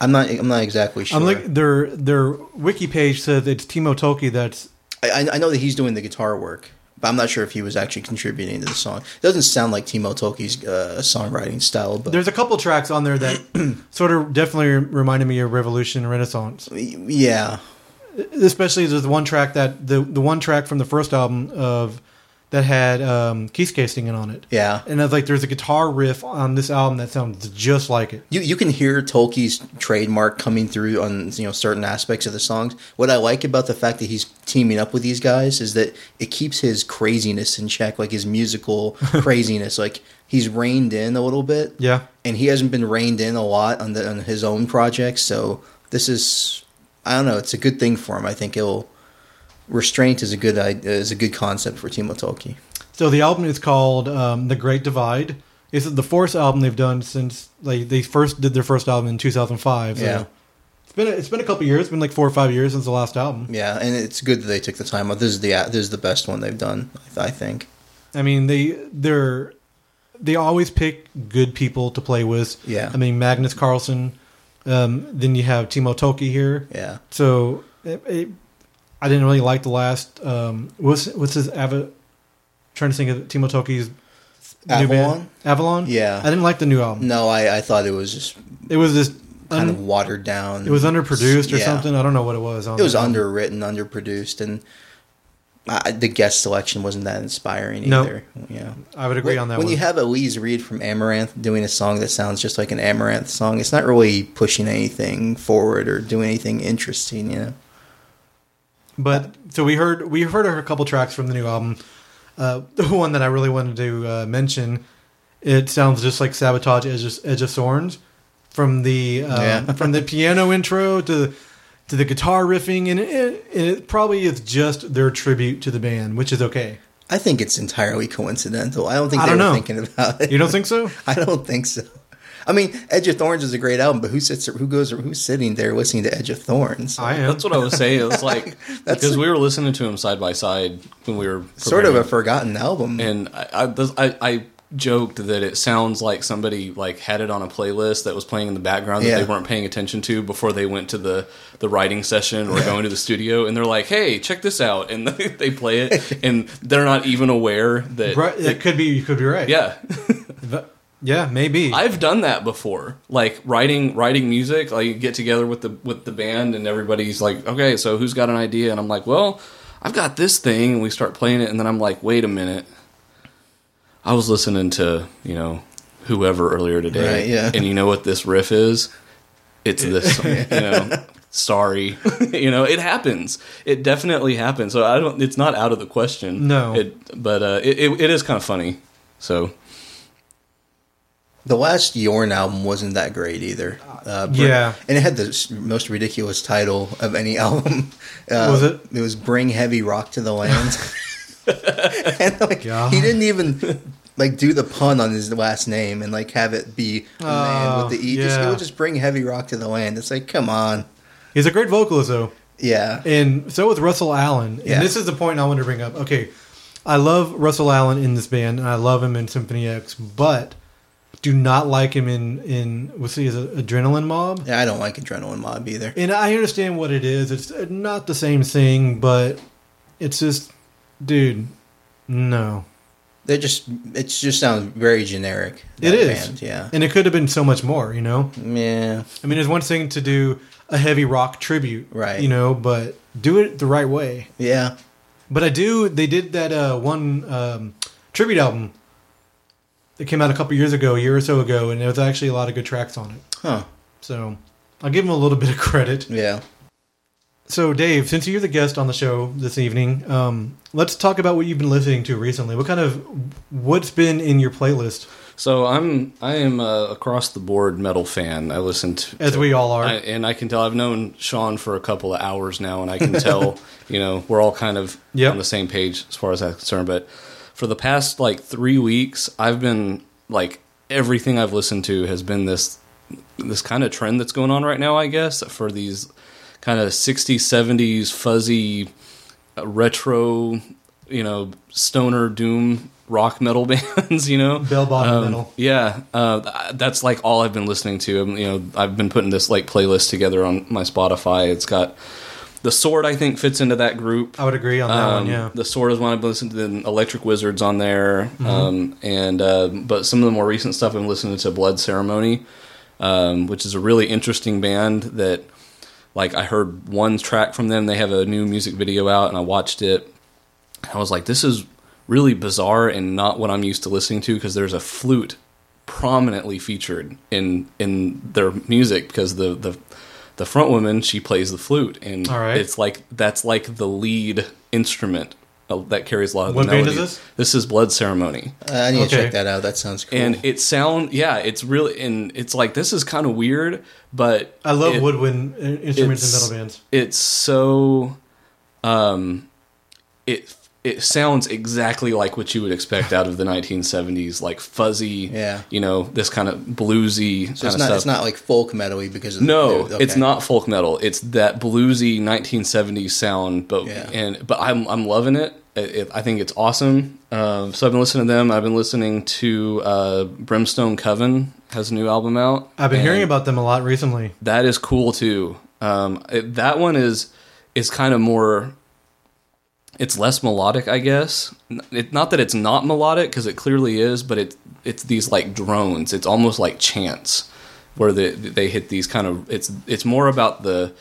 I'm not. I'm not exactly sure. I'm like their their wiki page says it's Timo Tolkki. That's I, I know that he's doing the guitar work, but I'm not sure if he was actually contributing to the song. It doesn't sound like Timo Tolkki's uh, songwriting style, but there's a couple tracks on there that sort of definitely reminded me of Revolution and Renaissance. yeah, Especially there's one track that the the one track from the first album of that had um, Kiske singing on it. Yeah. And I was like, there's a guitar riff on this album that sounds just like it. You you can hear Tolkki's trademark coming through on you know certain aspects of the songs. What I like about the fact that he's teaming up with these guys is that it keeps his craziness in check, like his musical craziness. Like he's reined in a little bit. Yeah. and he hasn't been reined in a lot on the on his own projects. So this is I don't know. It's a good thing for him. I think it'll restraint is a good idea, is a good concept for Timo Tolkki. So the album is called um, The Great Divide. It's the fourth album they've done since like they first did their first album in 2005. So Yeah. It's been a, it's been a couple years. It's been like four or five years since the last album. Yeah, and it's good that they took the time. out. This is the this is the best one they've done. I think. I mean, they they're they always pick good people to play with. Yeah. I mean, Magnus Karlsson. Um, then you have Timo Tolkki here. Yeah. So it, it, I didn't really like the last. Um, what's what's his Ava? Trying to think of Timo band. Avalon? Avalon. Yeah. I didn't like the new album. No, I I thought it was just It was just kind un- of watered down. It was underproduced or Yeah. something. I don't know what it was. It was album. underwritten, underproduced, and I, the guest selection wasn't that inspiring No. either. Yeah, I would agree on that When one. you have Elize Ryd from Amaranthe doing a song that sounds just like an Amaranthe song, it's not really pushing anything forward or doing anything interesting. You know. But so we heard we heard a couple tracks from the new album. Uh, the one that I really wanted to uh, mention, it sounds just like Savatage Edge of, Edge of Thorns from the um, Yeah. from the piano intro to to the guitar riffing, and it, it probably is just their tribute to the band, which is okay. I think it's entirely coincidental. I don't think I they don't were know. thinking about it. You don't think so? I don't think so. I mean, Edge of Thorns is a great album, but who sits, who goes, who's sitting there listening to Edge of Thorns? I am. That's what I was saying. It was like That's because a- we were listening to him side by side when we were Sort of a forgotten album. and I, I, I, I joked that it sounds like somebody like had it on a playlist that was playing in the background that Yeah. they weren't paying attention to before they went to the the writing session or going to the studio, and they're like, "Hey, check this out," and they play it, and they're not even aware that. Right, it could be. You could be right. Yeah, But- yeah, maybe. I've done that before. Like writing writing music, like you get together with the with the band and everybody's like, "Okay, so who's got an idea?" And I'm like, "Well, I've got this thing." And we start playing it and then I'm like, "Wait a minute. I was listening to, you know, whoever earlier today. Right, yeah. And you know what this riff is? It's this, you know, sorry. you know, it happens. It definitely happens. So I don't it's not out of the question. No. It but uh it, it, it is kind of funny. So The last Jorn album wasn't that great either. Uh, Br- Yeah. and it had the most ridiculous title of any album. Uh, Was it? It was "Bring Heavy Rock to the Land," and like God. he didn't even like do the pun on his last name and like have it be a man with the E. Just, he would just bring heavy rock to the land. It's like, come on, He's a great vocalist, though. yeah, And so with Russell Allen. Yeah. And this is the point I want to bring up. Okay, I love Russell Allen in this band, and I love him in Symphony X, but do not like him in in what's he is Adrenaline Mob. yeah. I don't like Adrenaline Mob either. And I understand what it is. It's not the same thing, but it's just, dude, no. They just it just sounds very generic. It is. band, yeah, And it could have been so much more, you know? yeah. I mean, it's one thing to do a heavy rock tribute, Right. You know, but do it the right way. Yeah, But I do. They did that uh, one um, tribute album that came out a couple years ago, a year or so ago, and there was actually a lot of good tracks on it. huh? So I'll give him a little bit of credit. Yeah. So, Dave, since you're the guest on the show this evening, um, let's talk about what you've been listening to recently. What kind of what's been in your playlist? So I'm I am a across the board metal fan. I listen to As we all are. I, and I can tell I've known Sean for a couple of hours now, and I can tell you know we're all kind of Yep. on the same page as far as that's concerned. But for the past like three weeks, I've been like everything I've listened to has been this this kind of trend that's going on right now. I guess for these kind of 60s, 70s fuzzy uh, retro, you know, stoner doom rock metal bands, you know, Bell bottom Um, metal. Yeah, uh, that's like all I've been listening to. Um, You know, I've been putting this like playlist together on my Spotify. It's got the sword. I think fits into that group. I would agree on that Um, one. Yeah. The Sword is one I've listening to. Then Electric Wizards on there, um, and uh, but some of the more recent stuff I'm listening to Blood Ceremony, um, which is a really interesting band that, like, I heard one track from them. They have a new music video out, and I watched it. I was like, this is really bizarre and not what I'm used to listening to because there's a flute prominently featured in in their music because the the the front woman she plays the flute and All right. it's like that's like the lead instrument uh, that carries a lot of What the band melody. is this? This is Blood Ceremony. I need to check that out. That sounds cool. And it sound yeah, it's really and it's like this is kind of weird, but I love it- woodwind uh, instruments it's- and metal bands. It's so um it it sounds exactly like what you would expect out of the 1970s, like fuzzy, Yeah. you know, this kind of bluesy so kind it's of not stuff. it's not like folk metal-y because of no, okay. it's not folk metal. It's that bluesy 1970s sound, but Yeah. and but I'm I'm loving it. It- it- I think it's awesome. Um, so I've been listening to them. I've been listening to uh, Brimstone Coven has a new album out. I've been hearing about them a lot recently. that is cool too. Um, it, that one is is kind of more. It's less melodic, I guess. It, not that it's not melodic because it clearly is, but it it's these like drones. It's almost like chants where they they hit these kind of. It's it's more about the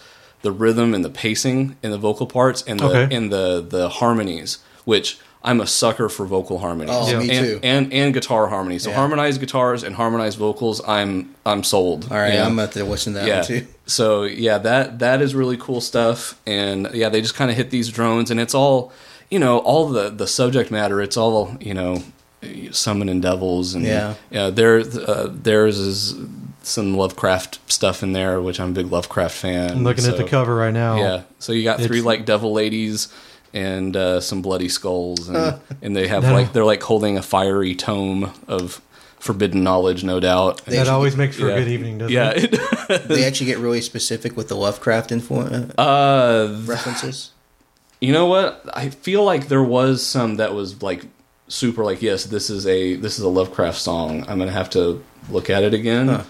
the rhythm and the pacing in the vocal parts and the Okay. and the the harmonies, which I'm a sucker for vocal harmonies. Oh, Yeah. me and, too. And and guitar harmonies. So Yeah. harmonized guitars and harmonized vocals, I'm I'm sold. All right, you know? I'm about to watching that yeah. one too. So yeah, that that is really cool stuff, and yeah, they just kind of hit these drones, and it's all, you know, all the the subject matter. It's all you know, summoning devils, and Yeah. yeah, there uh, theirs is some Lovecraft stuff in there, which I'm a big Lovecraft fan. I'm looking at the cover right now. Yeah, so you got three like devil ladies. And uh, some bloody skulls, and, and they have That- like they're like holding a fiery tome of forbidden knowledge, no doubt. They That actually- always makes for yeah. a good evening, doesn't yeah, it? it, they actually get really specific with the Lovecraft info uh, uh, references. You know what? I feel like there was some that was like super like yes, this is a this is a Lovecraft song. I'm gonna have to look at it again. Huh.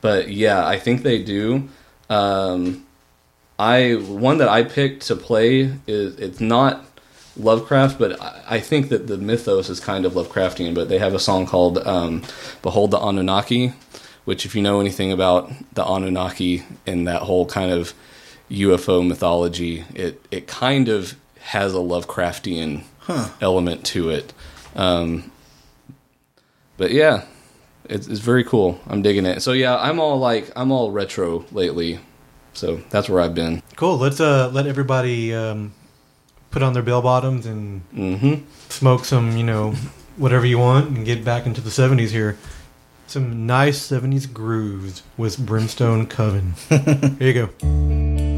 But yeah, I think they do. Um, I one that I picked to play is it's not Lovecraft, but I, I think that the mythos is kind of Lovecraftian. But they have a song called um, "Behold the Anunnaki," which, if you know anything about the Anunnaki and that whole kind of UFO mythology, it it kind of has a Lovecraftian element to it. Um, but yeah, it's, it's very cool. I'm digging it. So yeah, I'm all like I'm all retro lately. So that's where I've been. Cool. Let's uh, let everybody um, put on their bell bottoms and hmm smoke some, you know, whatever you want, and get back into the '70s here. Some nice '70s grooves with Brimstone Coven. here you go.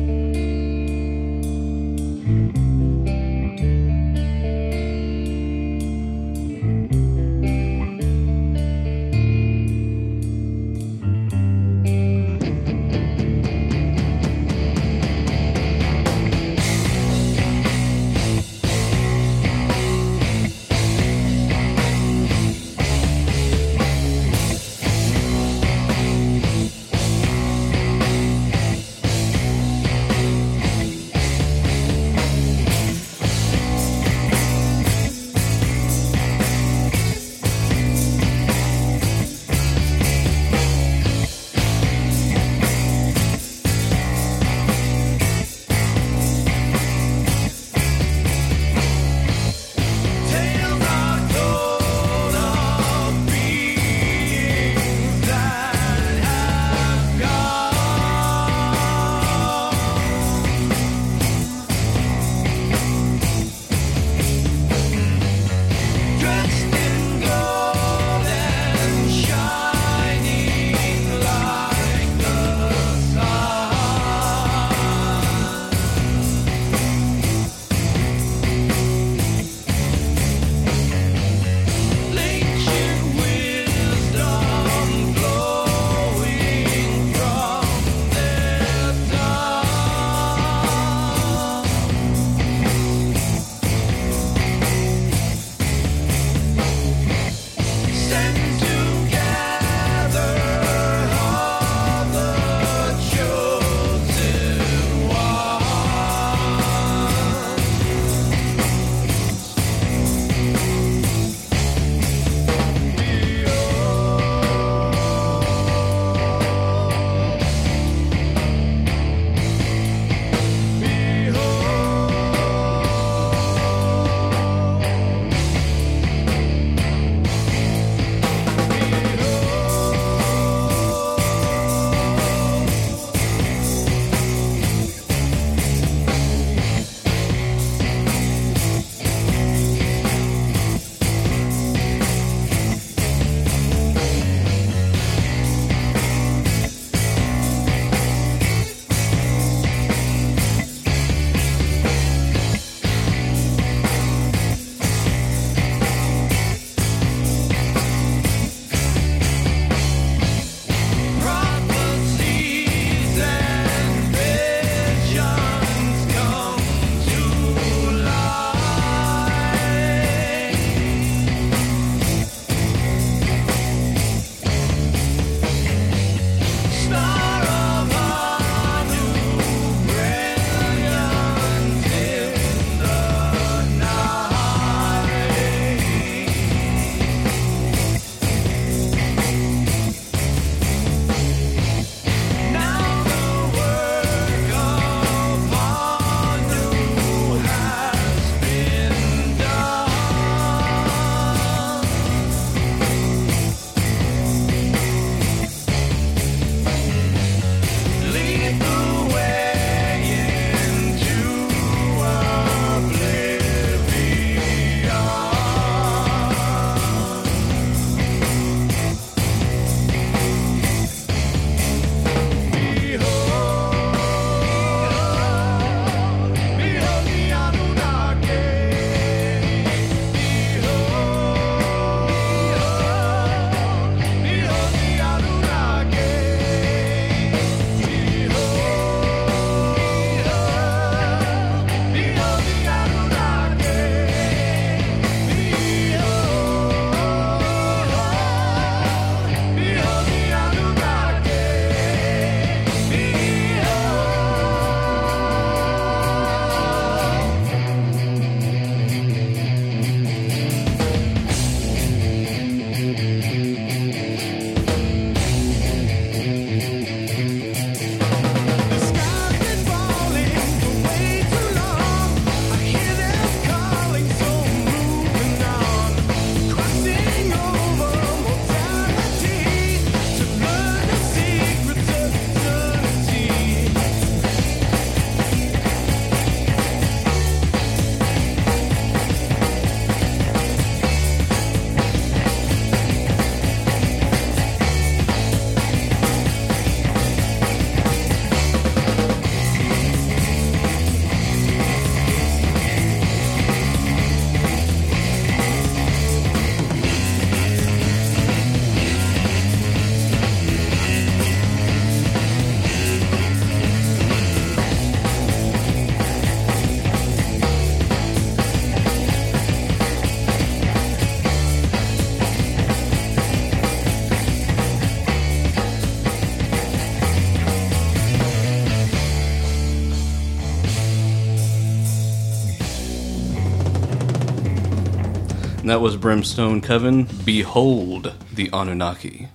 And that was Brimstone Coven. Behold the Anunnaki.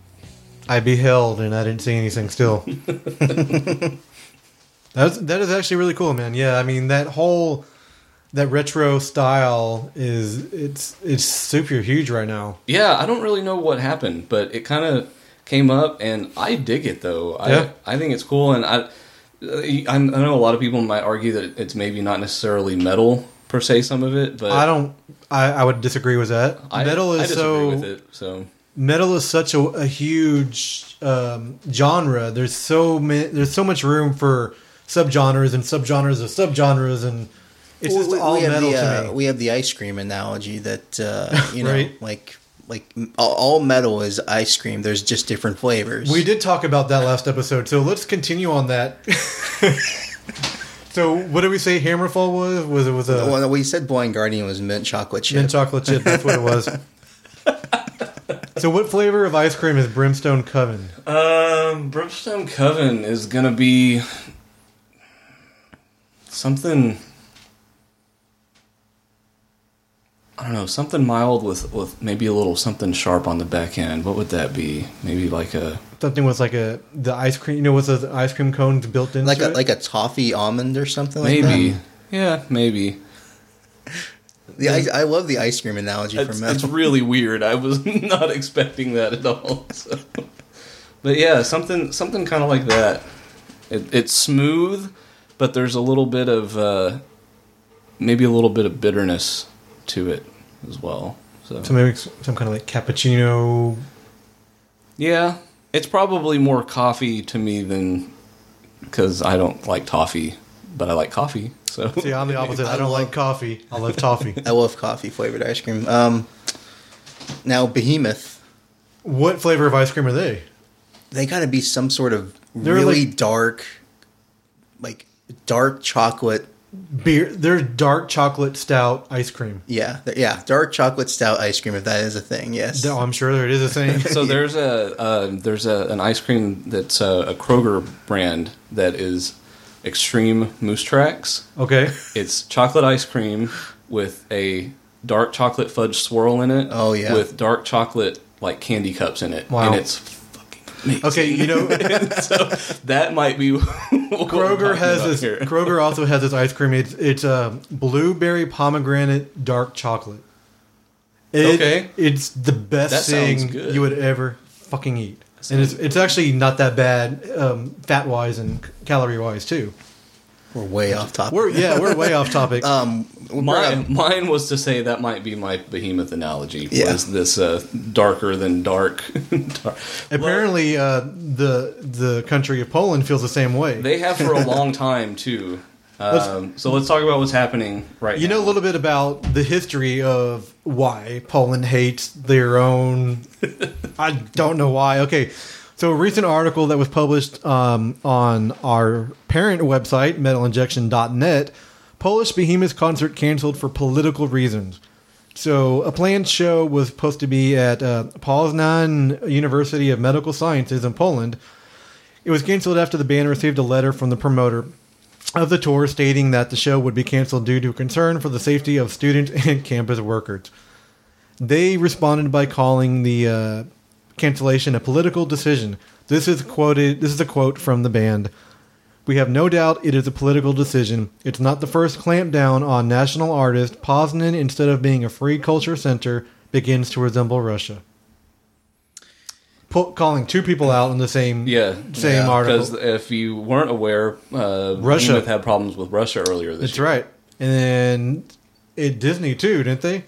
I beheld and I didn't see anything still. That's that is actually really cool, man. Yeah, I mean that whole that retro style is it's it's super huge right now. Yeah, I don't really know what happened, but it kind of came up, and I dig it though. Yeah. I I think it's cool, and I I I know a lot of people might argue that it's maybe not necessarily metal per se, some of it, but I don't. I, I would disagree with that. I, metal is I disagree so with it. So metal is such a, a huge um, genre. There's so many, there's so much room for subgenres and subgenres of subgenres, and it's just we, all we have metal the, to uh, me. we have the ice cream analogy that uh, you know, Right. like like all, all metal is ice cream. There's just different flavors. We did talk about that last episode, so let's continue on that. so, what did we say Hammerfall was? Was it was a well, we said Blind Guardian was mint chocolate chip. mint chocolate chip? That's what it was. so, what flavor of ice cream is Brimstone Coven? Um, Brimstone Coven is gonna be something. I don't know, something mild with with maybe a little something sharp on the back end. What would that be? Maybe like a Something with like a the ice cream. You know, with the ice cream cones built in, like a it? like a toffee almond or something like maybe. that. Yeah, maybe. The ice, I love the ice cream analogy for It's, metal. it's really weird. I was not expecting that at all. So. But yeah, something something kind of like that. It, it's smooth, but there's a little bit of uh, maybe a little bit of bitterness to it as well. So So maybe some kind of like cappuccino. yeah, it's probably more coffee to me than because I don't like toffee, but I like coffee. So See, I'm the opposite. I, I don't love- like coffee. I love toffee. I love coffee flavored ice cream. Um, now Behemoth, what flavor of ice cream are they? they got to be some sort of They're really like- dark, like dark chocolate. Beer. They're dark chocolate stout ice cream. Yeah, yeah, dark chocolate stout ice cream. If that is a thing, yes. No, I'm sure there it is a thing. so there's a uh, there's a, an ice cream that's a, a Kroger brand that is Extreme Moose Tracks. okay. It's chocolate ice cream with a dark chocolate fudge swirl in it. Oh, yeah. with dark chocolate like candy cups in it. Wow. and it's fucking amazing. Okay, you know, so that might be Kroger has this. here. Kroger also has this ice cream. It's it's uh, blueberry pomegranate dark chocolate. It- Okay. it's the best That thing you would ever fucking eat, and it's it's actually not that bad, um, fat wise and calorie wise too. We're way off topic. We're yeah, we're way off topic. um, we're- Mine, mine was to say that might be my behemoth analogy. Yeah. Was this uh, darker than dark? dark. Apparently, uh, the the country of Poland feels the same way. They have for a long time too. Um, so let's talk about what's happening right You now. know a little bit about the history of why Poland hates their own. I don't know why. Okay, so a recent article that was published um, on our parent website, metalinjection.net, Polish Behemoth concert canceled for political reasons. So a planned show was supposed to be at uh, Poznan University of Medical Sciences in Poland. It was canceled after the band received a letter from the promoter of the tour stating that the show would be canceled due to concern for the safety of students and campus workers. They responded by calling the uh, cancellation a political decision. This is quoted. This is a quote from the band. We have no doubt it is a political decision. It's not the first clampdown on national artists. Poznan, instead of being a free culture center, begins to resemble Russia. Po- calling two people out in the same Yeah, same article. Because if you weren't aware, uh, Russia. Had problems with Russia earlier this That's year. right. And then it Disney too, didn't they?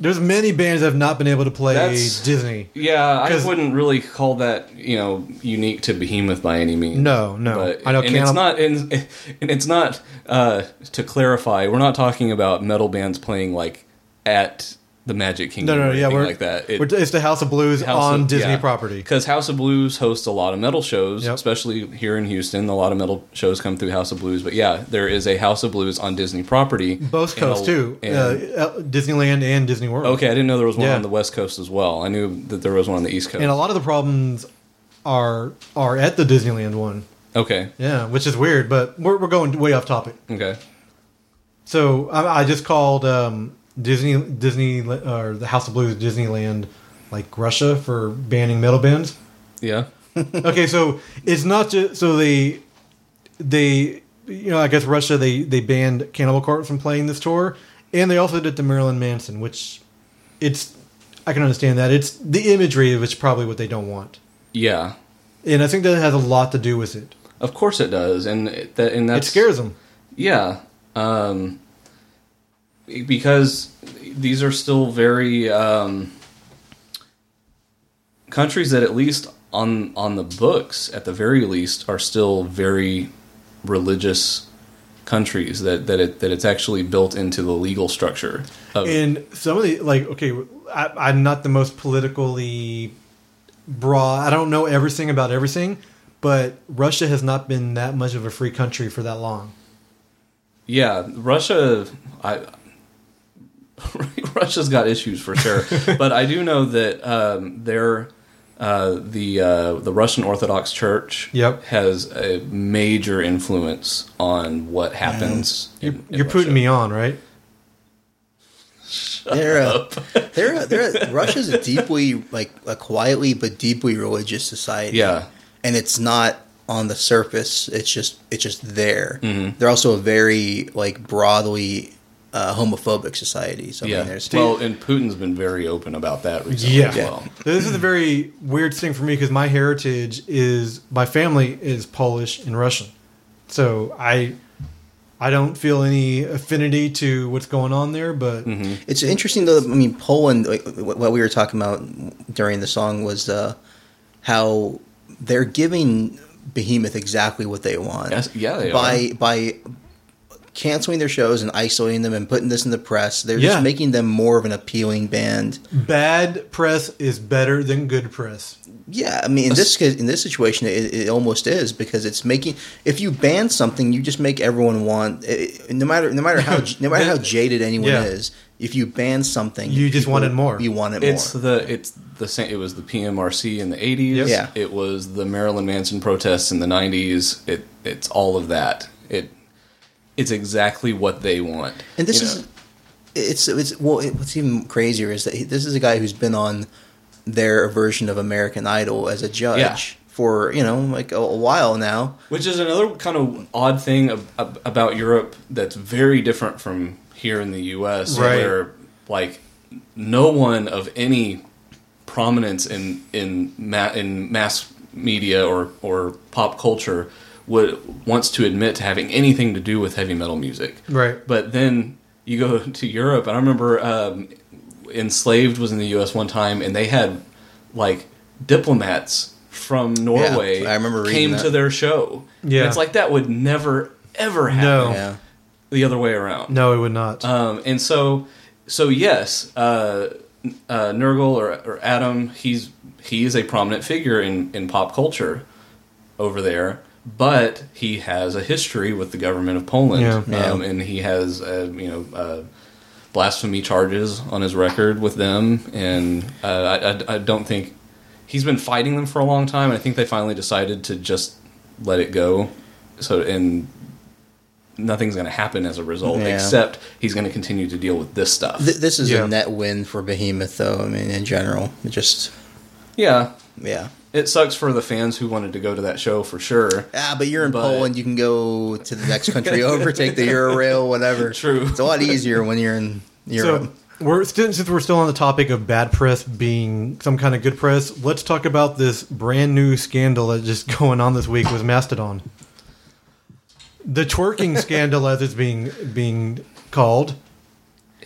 There's many bands that have not been able to play That's- Disney. Yeah, I wouldn't really call that you know unique to Behemoth by any means. No, no. But, I know and it's not. And, and it's not. Uh, to clarify, we're not talking about metal bands playing like at the Magic Kingdom. No, no, or yeah, we're like that. It- we're- it's the House of Blues on Disney property. Because House of Blues hosts a lot of metal shows, Yep. especially here in Houston. A lot of metal shows come through House of Blues. But yeah, there is a House of Blues on Disney property. Both coasts too, and- uh, uh, Disneyland and Disney World. okay, I didn't know there was one Yeah. on the West Coast as well. I knew that there was one on the East Coast. And a lot of the problems are are at the Disneyland one. okay, Yeah, which is weird, but we're we're going way off topic. okay. So I, I just called um, Disney Disney or the House of Blues Disneyland like Russia for banning metal bands? Yeah. okay, so it's not just so they they you know I guess Russia they they banned Cannibal Corpse from playing this tour, and they also did to Marilyn Manson, which it's I can understand that it's the imagery of it's probably what they don't want, Yeah. and I think that has a lot to do with it. Of course it does, and that and It scares them. Yeah, um, because these are still very um, countries that at least on on the books, at the very least, are still very religious countries. That that it that it's actually built into the legal structure. Of, And some of the like, okay, I, I'm not the most politically broad. I don't know everything about everything, but Russia has not been that much of a free country for that long. Yeah, Russia. I Russia's got issues for sure, but I do know that um, they're uh, the uh, the Russian Orthodox Church. Yep. has a major influence on what happens. You're, in- in you're putting me on, right? They're a, they're a, they're a, Russia's a deeply like a quietly but deeply religious society. Yeah. and it's not on the surface. It's just it's just there. Mm-hmm. They're also a very like broadly uh, homophobic society. So I Yeah. mean, well, and Putin's been very open about that recently Yeah. as well. This is a very weird thing for me because my heritage is my family is Polish and Russian, so I I don't feel any affinity to what's going on there. But Mm-hmm. It's interesting though. I mean, Poland. Like, what we were talking about during the song was uh, how they're giving Behemoth exactly what they want. Yes, yeah, they by by canceling their shows and isolating them and putting this in the press. They're Yeah. just making them more of an appealing band. bad press is better than good press. Yeah, I mean, in this case, in this situation, it, it almost is because it's making. If you ban something, you just make everyone want. It, no matter no matter how no matter how jaded anyone Yeah. is, if you ban something, You just wanted more. You want it It's more. the it's the same. It was the PMRC in the eighties. Yep. Yeah. It was the Marilyn Manson protests in the nineties. It it's all of that. It it's exactly what they want. And this is know? it's it's well. It, what's even crazier is that he, this is a guy who's been on their version of American Idol as a judge Yeah. for you know like a, a while now. which is another kind of odd thing ab- ab- about Europe that's very different from here in the U.S. Right. Where like no one of any prominence in in ma- in mass media or or pop culture would wants to admit to having anything to do with heavy metal music. Right. But then you go to Europe, and I remember um, Enslaved was in the U.S. one time, and they had like diplomats from Norway. I remember reading came that. to their show. Yeah. And it's like that would never ever happen No. Yeah, the other way around. No, it would not. Um, and so, so yes, uh, uh, Nergal or, or Adam, he's he is a prominent figure in, in pop culture over there, but he has a history with the government of Poland, Yeah. um, Yeah. and he has uh, you know uh, blasphemy charges on his record with them, and uh, I, I, I don't think he's been fighting them for a long time. I think they finally decided to just let it go. So and nothing's going to happen as a result, Yeah. except he's going to continue to deal with this stuff. Th- this is Yeah. a net win for Behemoth, though. I mean, in general, it just yeah, yeah. it sucks for the fans who wanted to go to that show for sure. Ah, but you're in But- Poland. You can go to the next country over, take the Eurail, whatever. True. It's a lot easier when you're in Europe. So we're still, since we're still on the topic of bad press being some kind of good press. Let's talk about this brand new scandal that's just going on this week with Mastodon. The twerking scandal, as it's being being called.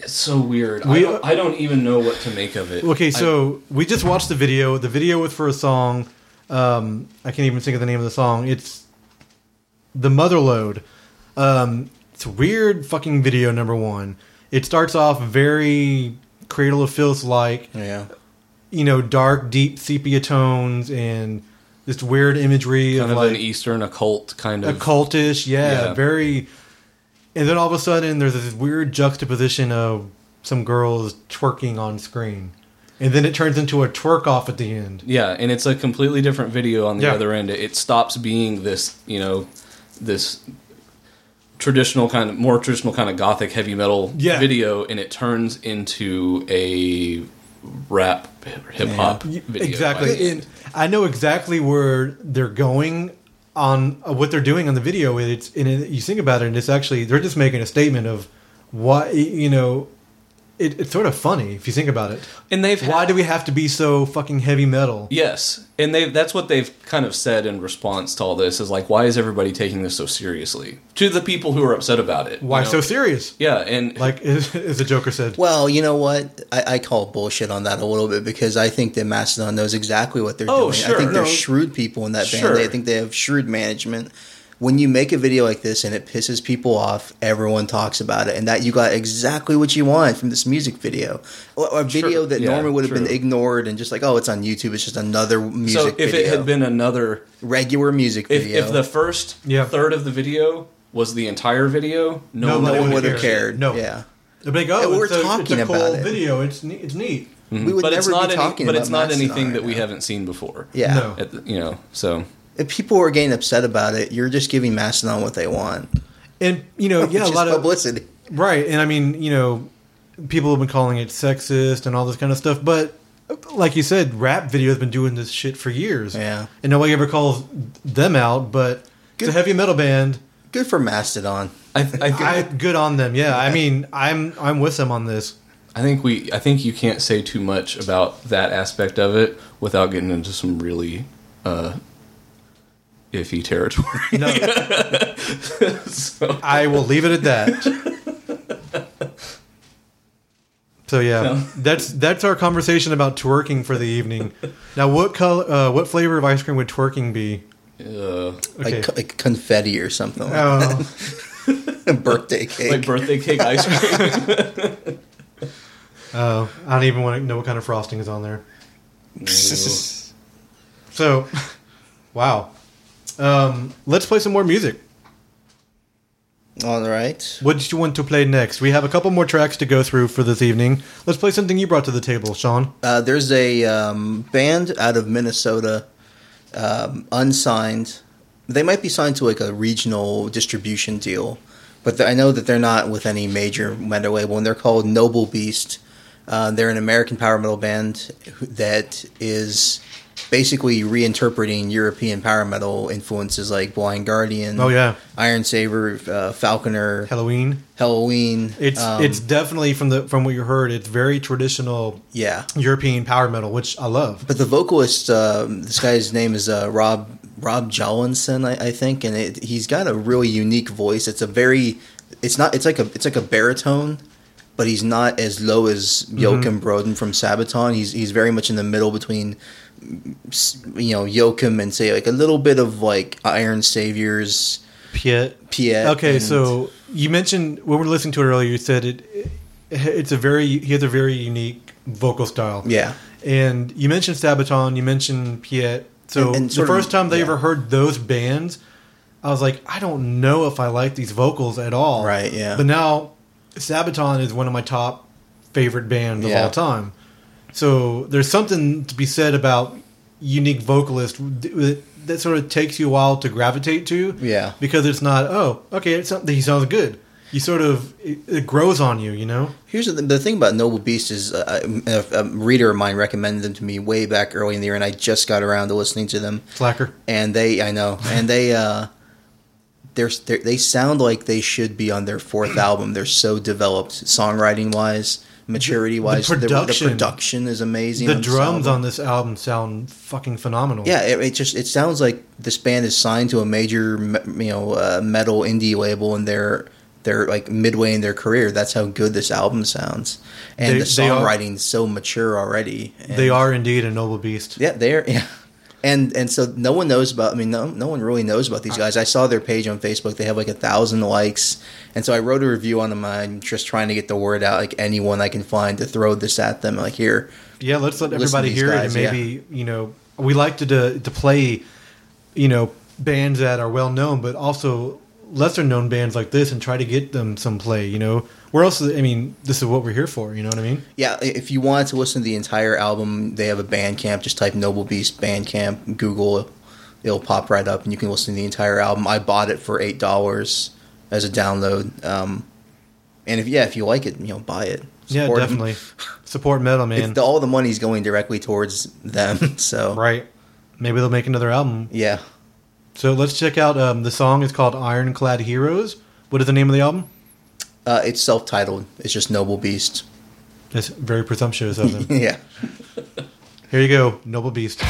It's so weird. We- I, don't, I don't even know what to make of it. Okay, I- so we just watched the video. The video was for a song. Um, I can't even think of the name of the song. It's the Motherload. Um, it's a weird fucking video. Number one, it starts off very Cradle of Filth like. yeah. you know, dark, deep sepia tones and this weird imagery kind of, of like an Eastern occult kind of. occultish, yeah, Yeah. very. And then all of a sudden, there's this weird juxtaposition of some girls twerking on screen, and then it turns into a twerk off at the end. Yeah, and it's a completely different video on the Yeah. other end. It stops being this, you know, this traditional kind of more traditional kind of gothic heavy metal Yeah. video, and it turns into a rap hip hop video. exactly. And I know exactly where they're going on uh, what they're doing on the video. It's and it, you think about it, and it's actually they're just making a statement of why you know. It, it's sort of funny if you think about it. And they've Why had- do we have to be so fucking heavy metal? Yes, and they that's what they've kind of said in response to all this is like, why is everybody taking this so seriously? To the people who are upset about it. you Why know? so serious? Yeah, and Like as, as the Joker said. Well, you know what? I, I call bullshit on that a little bit because I think that Mastodon knows exactly what they're Oh, doing. sure. I think they're shrewd people in that band. Sure. I think they have shrewd management. When you make a video like this and it pisses people off, everyone talks about it, and that you got exactly what you want from this music video. Or A video Sure. that Yeah, normally would have been ignored and just like, oh, it's on YouTube. It's just another music video. so if video. it had been another regular music if, video, if the first Yeah. third of the video was the entire video, no, Nobody one one would would have care. cared. No. yeah. They're like, oh, we're it's a, talking it's a cool about it. video. It's neat. It's neat. We mm-hmm. would but it's never not be any, talking but it's not anything that we haven't seen before. Yeah. No. At the- you know, so If people are getting upset about it, you're just giving Mastodon what they want. And you know, yeah, a Which is lot of publicity. Right, and I mean, you know, people have been calling it sexist and all this kind of stuff, but like you said, rap video has been doing this shit for years. Yeah. and nobody ever calls them out. But it's Good. a heavy metal band. Good for Mastodon. I, I, I good on them. Yeah, I mean, I'm I'm with them on this. I think we I think you can't say too much about that aspect of it without getting into some really uh, iffy territory. No, so, I will leave it at that. So yeah, No. that's that's our conversation about twerking for the evening. Now, what color, uh, what flavor of ice cream would twerking be? uh, Okay. Like, like confetti or something. Like Oh, birthday cake. like birthday cake ice cream. oh, I don't even want to know what kind of frosting is on there. So, wow. Um, let's play some more music. All right. What did you want to play next? We have a couple more tracks to go through for this evening. Let's play something you brought to the table, Sean. Uh, there's a um, band out of Minnesota, um, unsigned. They might be signed to like a regional distribution deal, but I know that they're not with any major metal label, and they're called Noble Beast. Uh, they're an American power metal band that is basically reinterpreting European power metal influences like Blind Guardian, Oh yeah, Iron Savior, uh, Falconer, Helloween. Helloween. It's um, it's definitely from the from what you heard. It's very traditional yeah. European power metal, which I love. But the vocalist, um, this guy's name is uh, Rob Rob Jollinson, I, I think, and it, he's got a really unique voice. It's a very, it's not, it's like a, it's like a baritone, but he's not as low as Joakim Brodén from Sabaton. He's he's very much in the middle between, you know, Joakim and say like a little bit of like Iron Saviors, Piet. Piet. Okay, so you mentioned when we were listening to it earlier, you said it. It's a very he has a very unique vocal style. yeah, And you mentioned Sabaton, you mentioned Piet. So And- and the sort of- first time they yeah. ever heard those bands, I was like, I don't know if I like these vocals at all. Right, yeah. But now Sabaton is one of my top favorite bands of all time. So there's something to be said about unique vocalist that sort of takes you a while to gravitate to. Yeah. Because it's not, oh, okay, it's something he sounds good. You sort of it, it grows on you, you know. Here's the, the thing about Noble Beast is uh, a, a reader of mine recommended them to me way back early in the year, and I just got around to listening to them. Slacker. and they I know, and they uh, they're, they're they sound like they should be on their fourth album. They're so developed, songwriting wise, maturity wise. The The, production- production is amazing. The drums on this album sound fucking phenomenal. Yeah, it, it just it sounds like this band is signed to a major you know uh, metal indie label, and they're they're like midway in their career. That's how good this album sounds, and They- the are- songwriting's so mature already. And- They are indeed a noble beast. Yeah, they're yeah. And and so no one knows about. I mean, no no one really knows about these guys. I saw their page on Facebook. They have like a thousand likes, and so I wrote a review on them. I'm just trying to get the word out. Like anyone I can find to throw this at them. Like here, Yeah, let's let everybody hear guys, it, and maybe you know we like to, to to play, you know, bands that are well known, but also lesser known bands like this, and try to get them some play. You know, where else? I mean, this is what we're here for. You know what I mean? yeah. If you wanted to listen to the entire album, they have a Bandcamp. Just type Noble Beast Bandcamp, Google, it'll pop right up, and you can listen to the entire album. I bought it for eight dollars as a download. Um, and if yeah, if you like it, you know, buy it. Yeah, Support 'em. definitely. Support metal, man. It's all the money's going directly towards them. So right. Maybe they'll make another album. yeah, So let's check out um, the song. is called Ironclad Heroes. What is the name of the album? uh, it's self-titled. It's just Noble Beast. It's very presumptuous of them. yeah. Here you go, Noble Beast.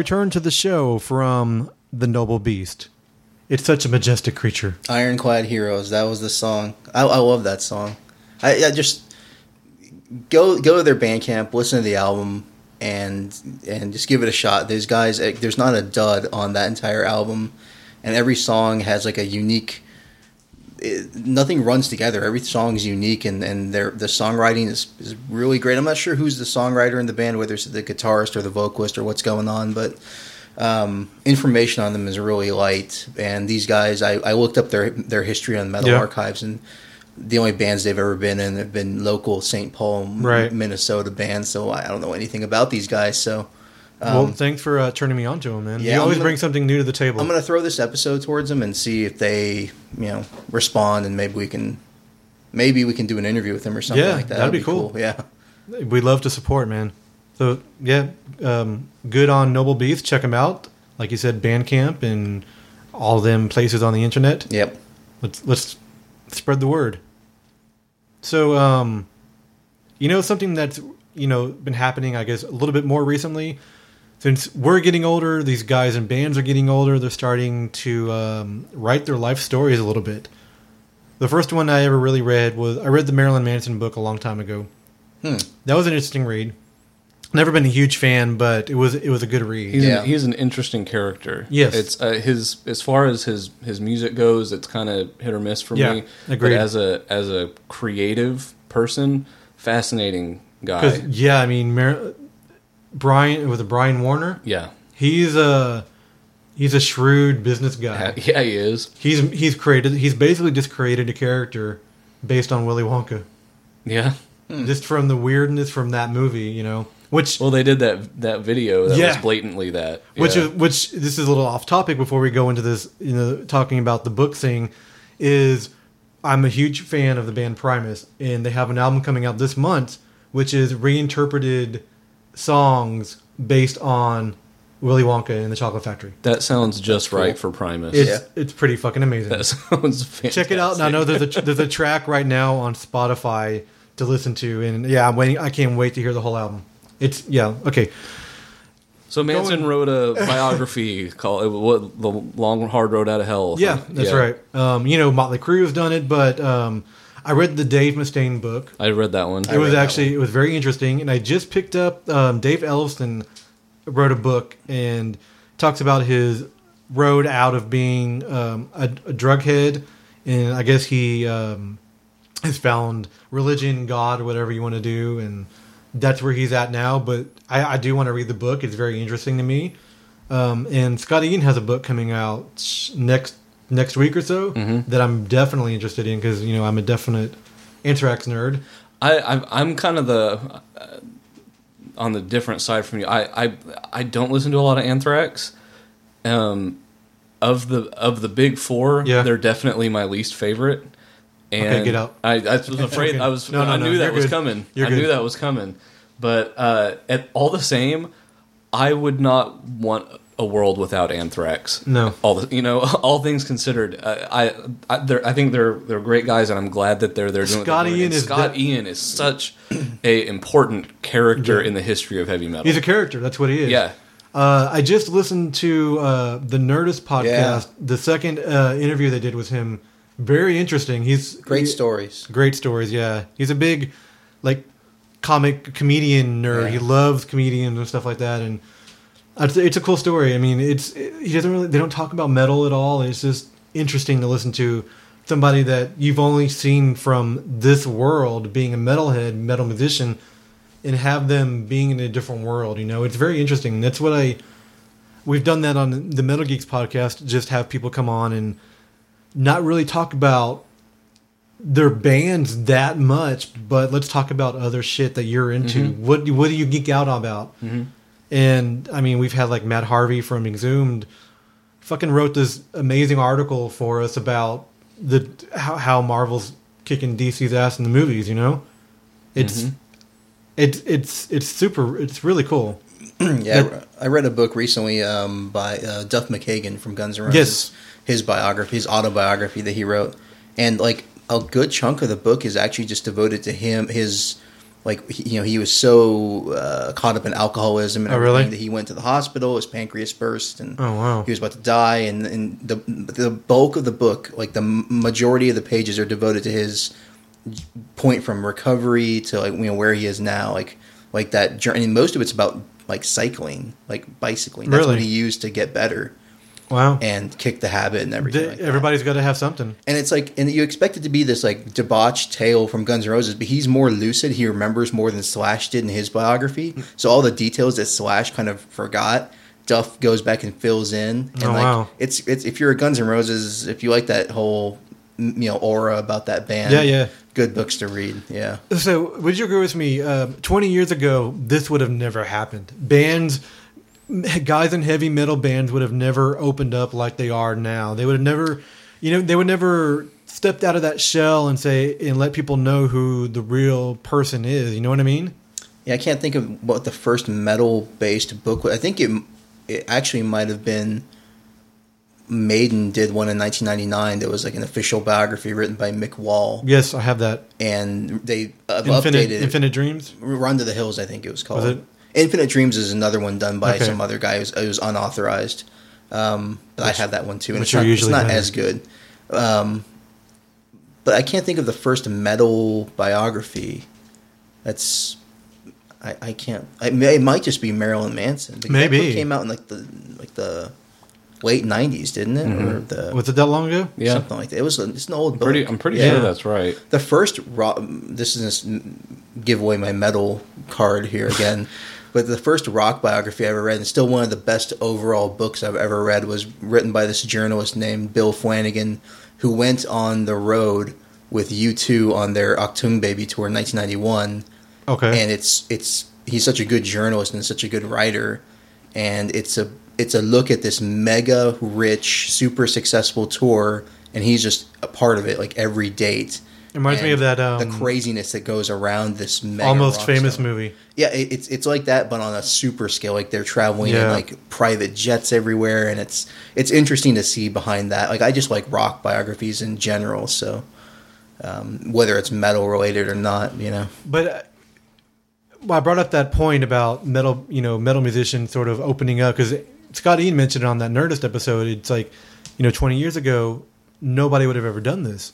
Returned to the show from The Noble Beast. It's such a majestic creature. Ironclad Heroes. That was the song. I, I love that song. I, I just go go to their Bandcamp, listen to the album, and and just give it a shot. There's guys. eh, There's not a dud on that entire album, and every song has like a unique. It, nothing runs together. Every song is unique, and and their the songwriting is is really great. I'm not sure who's the songwriter in the band, whether it's the guitarist or the vocalist or what's going on, but um, information on them is really light. And these guys, I, I looked up their their history on Metal Yeah. Archives, and the only bands they've ever been in have been local St. Paul, Right. Minnesota bands. So I don't know anything about these guys. So well, um, thanks for uh, turning me on to him, man. yeah, you always gonna- bring something new to the table. I'm gonna throw this episode towards them and see if they, you know, respond, and maybe we can, maybe we can do an interview with them or something Yeah, like that. that'd be cool. Yeah. we love to support, man. So yeah, um, good on Noble Beast. Check them out. Like you said, Bandcamp and all them places on the internet. Yep. Let's let's spread the word. So, um, you know, something that's you know been happening, I guess, a little bit more recently. Since we're getting older, these guys in bands are getting older. They're starting to um, write their life stories a little bit. The first one I ever really read was I read the Marilyn Manson book a long time ago. Hmm. That was an interesting read. Never been a huge fan, but it was it was a good read. He's, Yeah. an, he's an interesting character. Yes. it's uh, his as far as his his music goes, it's kind of hit or miss for Yeah, me. agreed. But as a as a creative person, fascinating guy. Yeah, I mean, Mar- Brian with Brian Warner. Yeah, He's a he's a shrewd business guy. yeah, yeah, he is. He's he's created he's basically just created a character based on Willy Wonka, Yeah. Hmm. just from the weirdness from that movie, you know. Which Well, they did that that video that Yeah. was blatantly that. which yeah. is which this is a little off topic before we go into this, you know, talking about the book thing is I'm a huge fan of the band Primus and they have an album coming out this month which is reinterpreted songs based on Willy Wonka and the Chocolate Factory. that sounds just cool. right for Primus. It's Yeah. it's pretty fucking amazing. that sounds fantastic. Check it out. And I know there's a there's a track right now on Spotify to listen to, and yeah, I'm waiting. I can't wait to hear the whole album. It's yeah okay. So Manson Going- wrote a biography called "What the Long Hard Road Out of Hell." Yeah, that's right. Um, you know, Motley Crue has done it, but um, I read the Dave Mustaine book. I read that one. It was actually it was very interesting, and I just picked up um, Dave Ellefson wrote a book and talks about his road out of being um, a, a drug head, and I guess he um, has found religion, God, whatever you want to do, and that's where he's at now. But I, I do want to read the book; it's very interesting to me. Um, and Scott Ian has a book coming out next next week or so Mm-hmm. that I'm definitely interested in because you know I'm a definite Anthrax nerd. I, I'm kind of the uh, on the different side from you. I, I I don't listen to a lot of Anthrax. Um, of the of the big four, Yeah. they're definitely my least favorite. And get out. I, I was afraid. I was. No, no, I no, knew that was good. coming. You're I knew that was coming. But uh, at all the same, I would not want a world without Anthrax. No. all the you know, all things considered, uh, I I, I think they're they're great guys, and I'm glad that they're they're doing. what Scott they're doing. Ian is Scott de- Ian is such a important character Yeah. in the history of heavy metal. He's a character. That's what he is. yeah. Uh, I just listened to uh, the Nerdist podcast. Yeah. The second uh, interview they did with him, very interesting. He's Great he- stories. Great stories. Yeah, he's a big like comic comedian nerd. Yeah. He loves comedians and stuff like that, and Uh, it's, it's a cool story. I mean, it's he doesn't really they don't talk about metal at all. It's just interesting to listen to somebody that you've only seen from this world being a metalhead, metal musician, and have them being in a different world. You know, it's very interesting. That's what I. We've done that on the Metal Geeks podcast. Just have people come on and not really talk about their bands that much, but let's talk about other shit that you're into. Mm-hmm. What do- what do you geek out about? Mm-hmm. And I mean, we've had like Matt Harvey from Exhumed, fucking wrote this amazing article for us about the how, how Marvel's kicking DC's ass in the movies. You know, it's it's it's it's super. It's really cool. Yeah, I I read a book recently um, by uh, Duff McKagan from Guns N' Roses. Yes. his biography, his autobiography that he wrote, and like a good chunk of the book is actually just devoted to him. His like he, you know he was so uh, caught up in alcoholism and Oh, everything really? that he went to the hospital. His pancreas burst, and Oh, wow. he was about to die. And, and the the bulk of the book, like the majority of the pages, are devoted to his point from recovery to like you know where he is now like like that journey and most of it's about like cycling like bicycling that's what he used to get better Wow. and kick the habit and everything They- like everybody's got to have something. and it's like and you expect it to be this like debauched tale from Guns N' Roses but he's more lucid he remembers more than Slash did in his biography so all the details that Slash kind of forgot Duff goes back and fills in and Oh, like wow. it's it's if you're a Guns N' Roses if you like that whole you know aura about that band Yeah, yeah. good books to read yeah So, would you agree with me? Um, Twenty years ago, this would have never happened. Bands, guys in heavy metal bands, would have never opened up like they are now. They would have never, you know, they would never stepped out of that shell and say and let people know who the real person is. You know what I mean? Yeah, I can't think of what the first metal based book was. I think it it actually might have been Maiden did one in 1999 that was like an official biography written by Mick Wall, Yes, I have that. and they uh, Infinite, updated it. Infinite Dreams. Run to the Hills, I think it was called. Was it? Infinite Dreams is another one done by Okay. some other guy. It was, unauthorized, um, but I have that one too, and which it's are not, it's not better. as good. Um, but I can't think of the first metal biography. That's I, I can't. I, it might just be Marilyn Manson. because Maybe. book came out in like the like the late '90s, didn't it? Or the Was it that long ago? Yeah. something like that. It was. It's an old book. Pretty, I'm pretty Yeah. sure that's right. The first rock. This is this give away my metal card here again. But the first rock biography I ever read, and still one of the best overall books I've ever read, was written by this journalist named Bill Flanagan, who went on the road with U2 on their Achtung Baby tour in 1991 Okay. and it's it's he's such a good journalist and such a good writer. And it's a it's a look at this mega rich super successful tour and he's just a part of it like every date It reminds me of that, um, the craziness that goes around this mega Almost famous star. movie. yeah it, it's it's like that but on a super scale like they're traveling in like private jets everywhere and it's it's interesting to see behind that like i just like rock biographies in general so um, whether it's metal related or not you know But uh, well, I brought up that point about metal, you know, metal musicians sort of opening up because Scott Ian mentioned it on that Nerdist episode. It's like, you know, 20 years ago, nobody would have ever done this.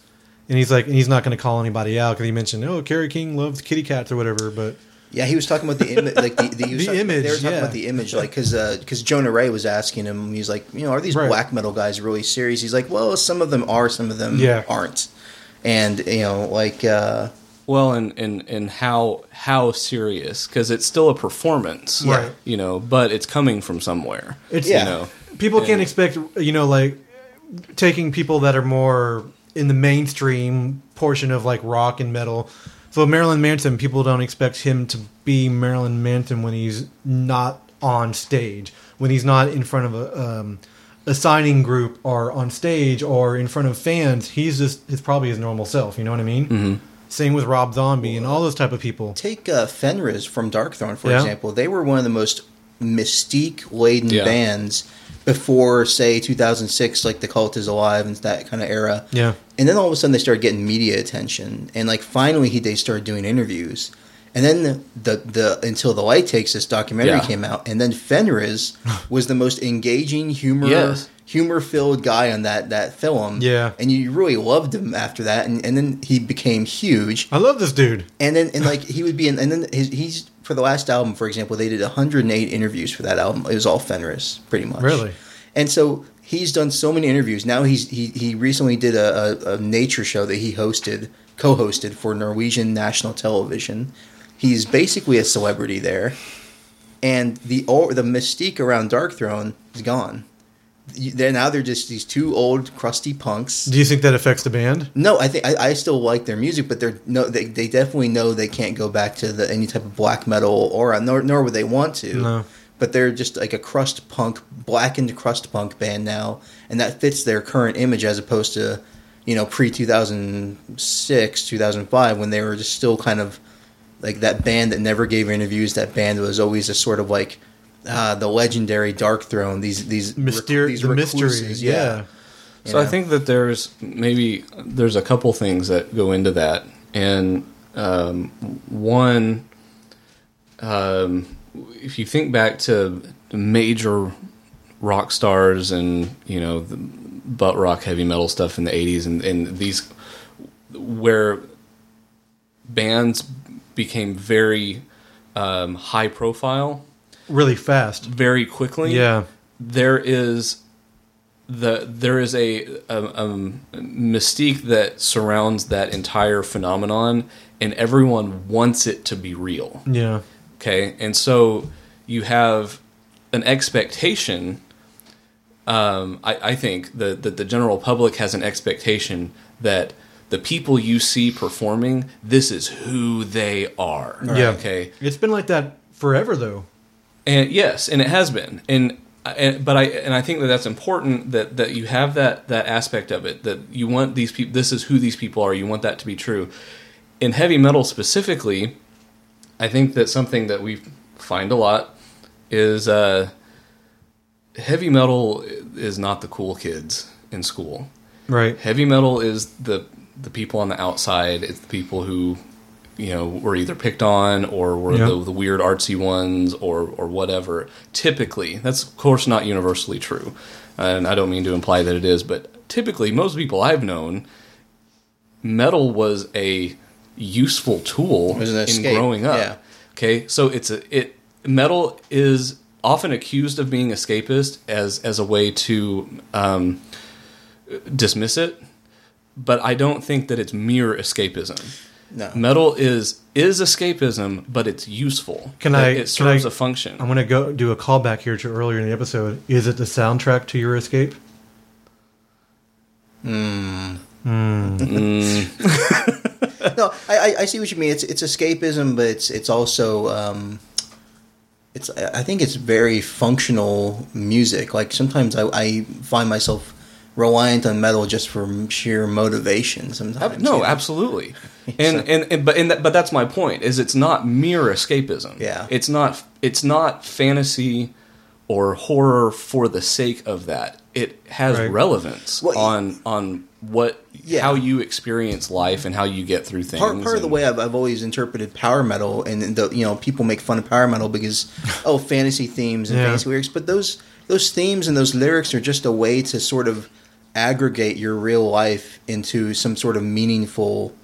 And he's like, and he's not going to call anybody out because he mentioned, oh, Kerry King loves kitty cats or whatever. But Yeah, he was talking about the image, like the, the, The talking- image, They were talking yeah. about the image, like because because Jonah Ray was asking him, he's like, you know, are these Right. black metal guys really serious? He's like, well, some of them are, some of them Yeah. aren't, and you know, like uh, Well, and and and how how serious because it's still a performance, Right. You know, but it's coming from somewhere. It's- you know, people can't expect you know like taking people that are more in the mainstream portion of like rock and metal so marilyn manson people don't expect him to be marilyn manson when he's not on stage when he's not in front of a um, a signing group or on stage or in front of fans he's just it's probably his normal self you know what i mean mm-hmm. same with rob zombie and all those type of people Take uh, Fenriz from Darkthrone, for Yeah. example. They were one of the most mystique laden Yeah. bands before, say, 2006, like The Cult is Alive and that kind of era. yeah And then all of a sudden they started getting media attention, and like finally he, they started doing interviews. And then the, the the until the light takes this documentary Yeah. came out, and then Fenriz was the most engaging humor Yes. humor filled guy on that that film. Yeah. and you really loved him after that, and, and then he became huge. i love this dude And then and like he would be in, and then his, he's for the last album, for example, they did 108 interviews for that album. It was all Fenriz, pretty much. Really? And so he's done so many interviews. Now he's he he recently did a, a, a nature show that he hosted, co-hosted for Norwegian national television. He's basically a celebrity there, and the the mystique around Darkthrone is gone. They're now they're just these two old crusty punks. do you think that affects the band No, I think I, I still like their music, but they're no, they, they definitely know they can't go back to the, any type of black metal or nor nor would they want to. No. But they're just like a crust punk, blackened crust punk band now, and that fits their current image as opposed to, you know, pre two thousand six, two thousand five, when they were just still kind of like that band that never gave interviews. That band was always a sort of like. Uh, the legendary Darkthrone. These these Myster- these the mysteries yeah. you So I know? think that there's maybe there's a couple things that go into that, and um, one, um, if you think back to major rock stars and you know the butt rock heavy metal stuff in the '80s, and, and these where bands became very um, high profile really fast very quickly yeah there is the there is a, a, a mystique that surrounds that entire phenomenon, and everyone wants it to be real. yeah Okay, and so you have an expectation. Um, I, I think that the, the general public has an expectation that the people you see performing, this is who they are. Yeah. Okay. It's been like that forever, though. And yes, and it has been, and, and but I and I think that that's important that that you have that that aspect of it that you want these people. This is who these people are. You want that to be true. In heavy metal specifically, I think that something that we find a lot is uh, heavy metal is not the cool kids in school. Right. Heavy metal is the the people on the outside. It's the people who you know were either picked on or were Yeah. the, the weird artsy ones or or whatever. Typically, that's of course not universally true, and I don't mean to imply that it is, but typically most people I've known, metal was a useful tool in growing up. yeah. Okay, so it's a it metal is often accused of being escapist as as a way to um, dismiss it, but I don't think that it's mere escapism. No. Metal is is escapism, but it's useful. Can It- I- It can serves I- a function. I'm going to go do a callback here to earlier in the episode. Is it the soundtrack to your escape? no, I, I- I see what you mean. It's it's escapism, but it's it's also um, it's I think it's very functional music. Like sometimes I, I find myself reliant on metal just for sheer motivation. Sometimes no, you know? absolutely. And, and and but and that, but that's my point. Is it's not mere escapism. Yeah. It's not it's not fantasy or horror for the sake of that. It has Right. relevance Well, on on what Yeah. how you experience life and how you get through things. Part, part of the way I've, I've always interpreted power metal, and the you know people make fun of power metal because oh fantasy themes and Yeah. fantasy lyrics, but those those themes and those lyrics are just a way to sort of aggregate your real life into some sort of meaningful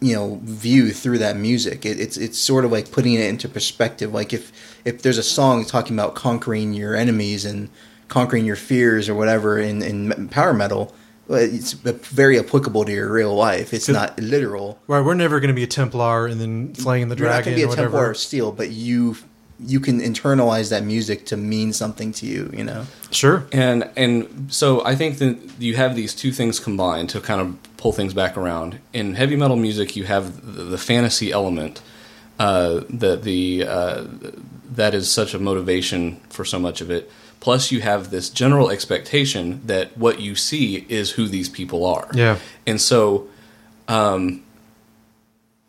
you know view through that music. It, it's it's sort of like putting it into perspective. Like if if there's a song talking about conquering your enemies and conquering your fears or whatever in in power metal, it's very applicable to your real life. It's not literal. Right, we're never going to be a Templar and then slaying the You're not dragon going to be or a whatever. Templar of Steel, but you you can internalize that music to mean something to you. You know. Sure. and and so I think that you have these two things combined to kind of pull things back around. In heavy metal music, you have the, the fantasy element uh, that the uh, that is such a motivation for so much of it. Plus, you have this general expectation that what you see is who these people are. Yeah. and so um,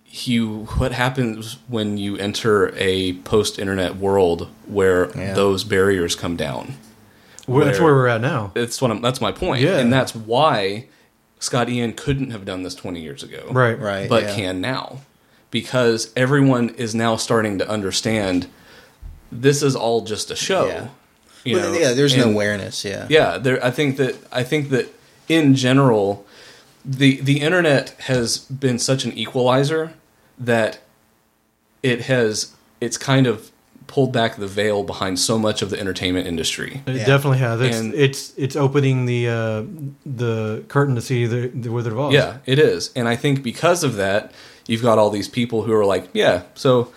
you what happens when you enter a post-internet world where Yeah. those barriers come down Well, that's where- where we're at now. that's what I'm, that's my point. Yeah. and that's why Scott Ian couldn't have done this 20 years ago, Right. Right. But yeah. can now because everyone is now starting to understand this is all just a show. Yeah. You Well, know? yeah. There's no And- awareness. Yeah. yeah, there. I think that I think that in general, the the internet has been such an equalizer that it has it's kind of pulled back the veil behind so much of the entertainment industry. It Yeah. definitely has. It's, And- it's it's opening the uh, the curtain to see the, the Wizard of Oz. Yeah, it is, and I think because of that, you've got all these people who are like, yeah, so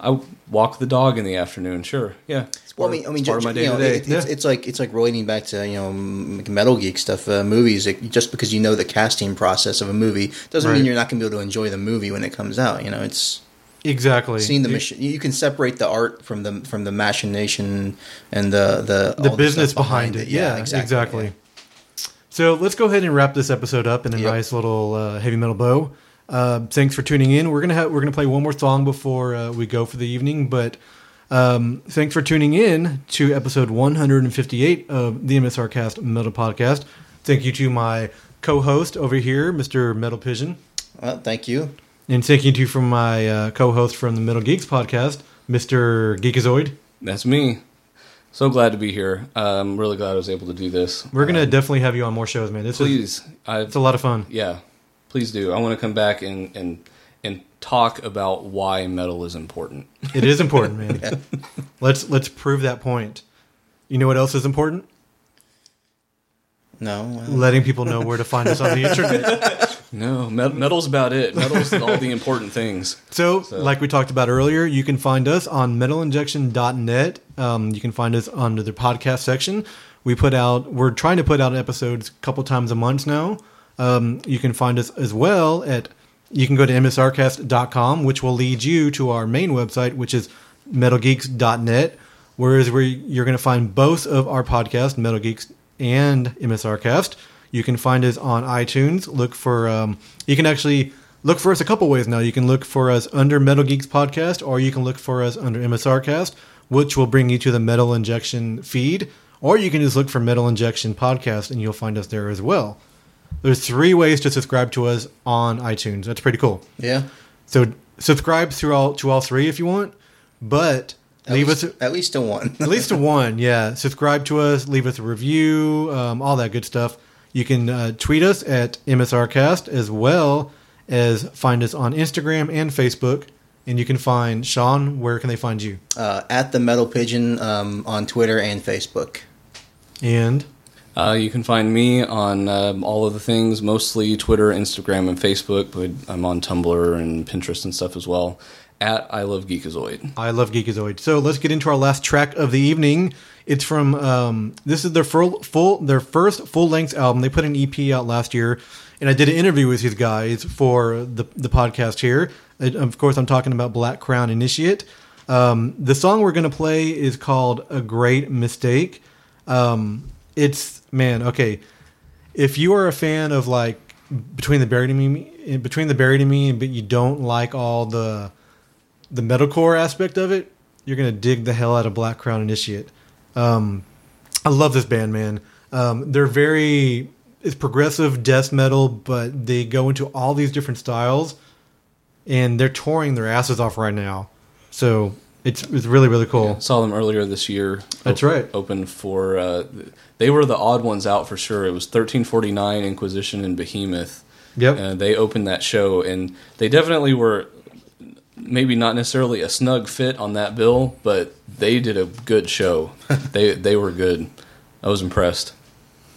I walk the dog in the afternoon. Sure, yeah. Well, I mean, I mean, it's part of ju- my you know, it- it's, it's like it's like relating back to you know Metal Geek stuff, uh, movies. Like, just because you know the casting process of a movie doesn't Right. mean you're not going to be able to enjoy the movie when it comes out. You know, it's exactly. seeing the machine. You can separate the art from the from the machination and the the the business stuff behind, it. Yeah, exactly. exactly. yeah. So let's go ahead and wrap this episode up in a Yep. nice little uh, heavy metal bow. Uh, thanks for tuning in. We're gonna have we're gonna play one more song before uh, we go for the evening, but um, thanks for tuning in to episode 158 of the MSR Cast Metal Podcast. Thank you to my co-host over here, Mr. Metal Pigeon, Well, thank you. And thank you to from my uh, co-host from the Metal Geeks podcast, Mr. Geekazoid. That's me. So glad to be here. I'm really glad I was able to do this. We're gonna definitely have you on more shows, man. This Please, I it's a lot of fun. yeah, please do. I want to come back and and and talk about why metal is important. It is important, man. Let's let's prove that point. You know what else is important? No, Letting people know where to find us on the internet. No, met- metal's about it. Metal's all the important things. So, like we talked about earlier, you can find us on metalinjection.net. Um, you can find us under the podcast section. We put out, we're trying to put out episodes a couple times a month now. Um, you can find us as well at, you can go to msrcast.com, which will lead you to our main website, which is metalgeeks.net, whereas where you're going to find both of our podcasts, Metal Geeks and MSRcast. You can find us on iTunes. Look for, um, you can actually look for us a couple ways now. You can look for us under Metal Geeks Podcast, or you can look for us under MSRcast, which will bring you to the Metal Injection feed, or you can just look for Metal Injection Podcast, and you'll find us there as well. There's three ways to subscribe to us on iTunes. That's pretty cool. yeah. So subscribe through all to all three if you want, but At leave least, us at least to one. at least to one. Yeah, subscribe to us, leave us a review, um, all that good stuff. You can uh, tweet us at MSRcast as well as find us on Instagram and Facebook. And you can find Sean. Where can they find you? uh, at the Metal Pigeon um, on Twitter and Facebook. And Uh, you can find me on um, all of the things, mostly Twitter, Instagram, and Facebook, but I'm on Tumblr and Pinterest and stuff as well. At I Love Geekazoid. I love Geekazoid. So let's get into our last track of the evening. It's from um, this is their full, full their first full length album. They put an EP out last year, and I did an interview with these guys for the the podcast here. And of course, I'm talking about Black Crown Initiate. Um, the song we're to play is called "A Great Mistake." Um, it's man, okay. If you are a fan of like between the buried and me, between the buried and me, but you don't like all the the metalcore aspect of it, you're gonna dig the hell out of Black Crown Initiate. Um, I love this band, man. Um, they're very it's progressive death metal, but they go into all these different styles, and they're touring their asses off right now. So it's it's really really cool. Saw them earlier this year. That's Op- right. Open for. Uh, they were the odd ones out for sure. It was 1349, Inquisition, and Behemoth. Yep. And they opened that show, and they definitely were maybe not necessarily a snug fit on that bill, but they did a good show. they they were good. I was impressed.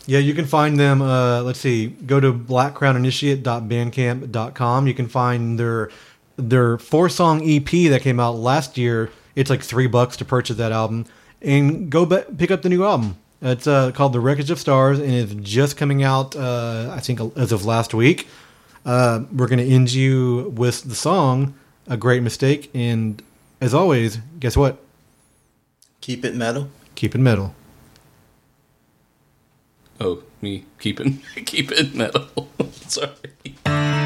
Yeah, you can find them. Uh, let's see. Go to blackcrowninitiate.bandcamp.com. You can find their their four song EP that came out last year. It's like three bucks to purchase that album, and go be- pick up the new album. It's uh, called The Wreckage of Stars, and it's just coming out. Uh, I think as of last week. Uh, we're going to end you with the song "A Great Mistake," and as always, guess what? Keep it metal. Keep it metal. Oh, me keeping keep it metal. Sorry.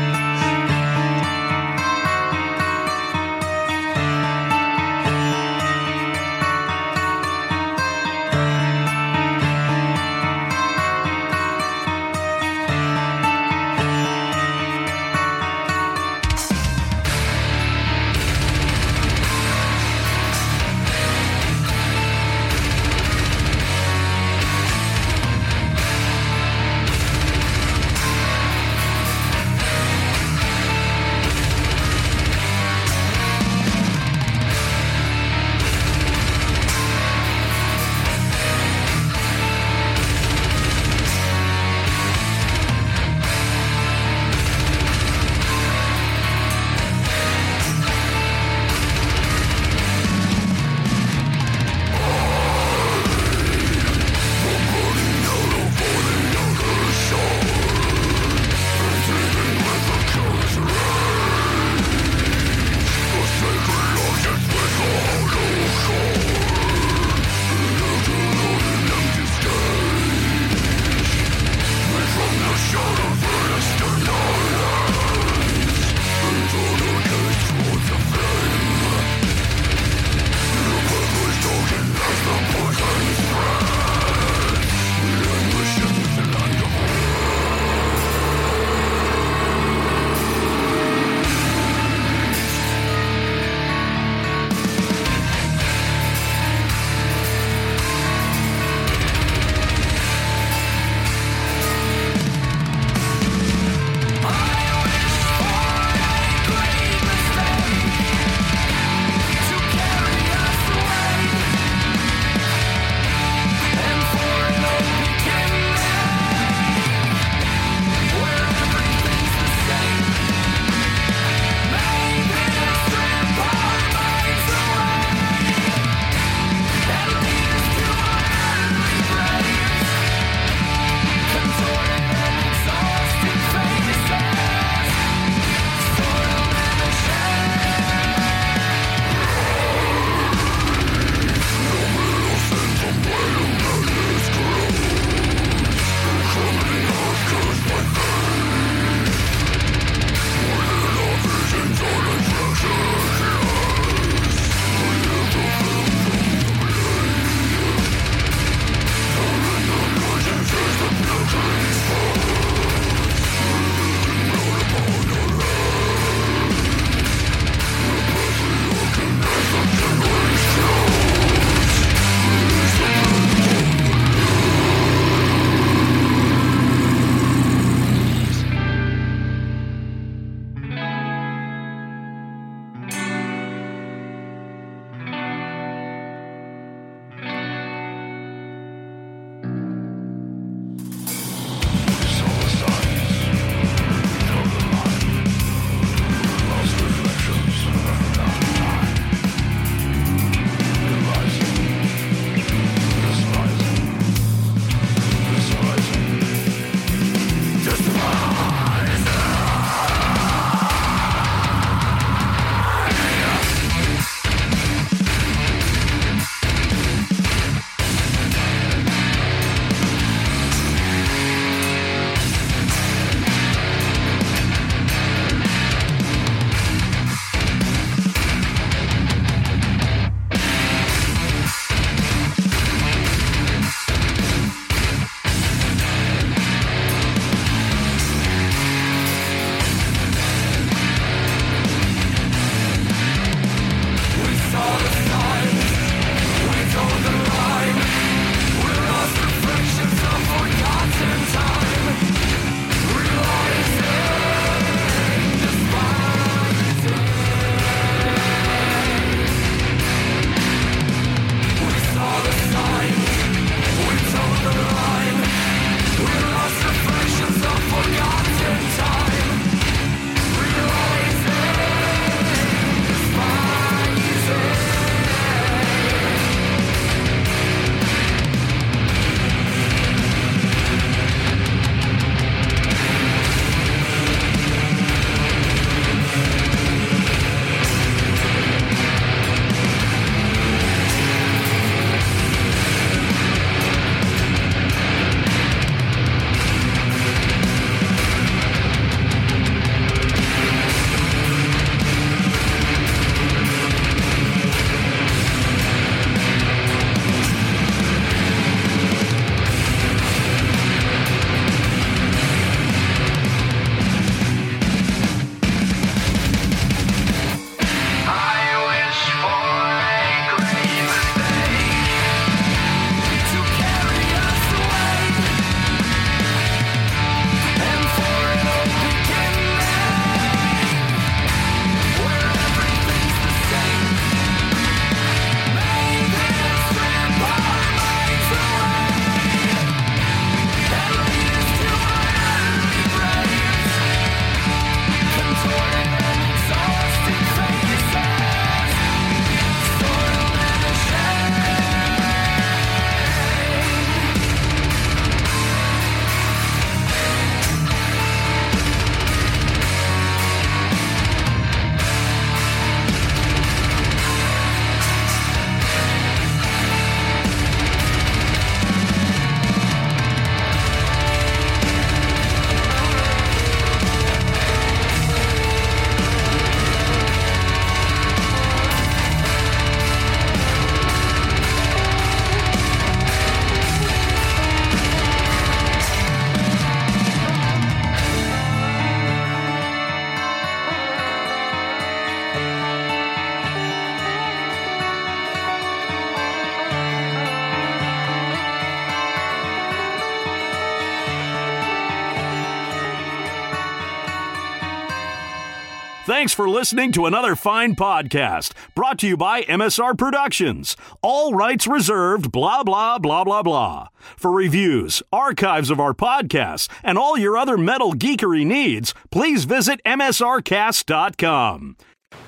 Thanks for listening to another fine podcast brought to you by MSR Productions. All rights reserved, blah, blah, blah, blah, blah. For reviews, archives of our podcasts, and all your other metal geekery needs, please visit MSRcast.com.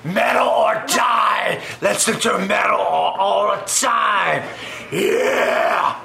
Metal or die! Let's do metal all the time! Yeah!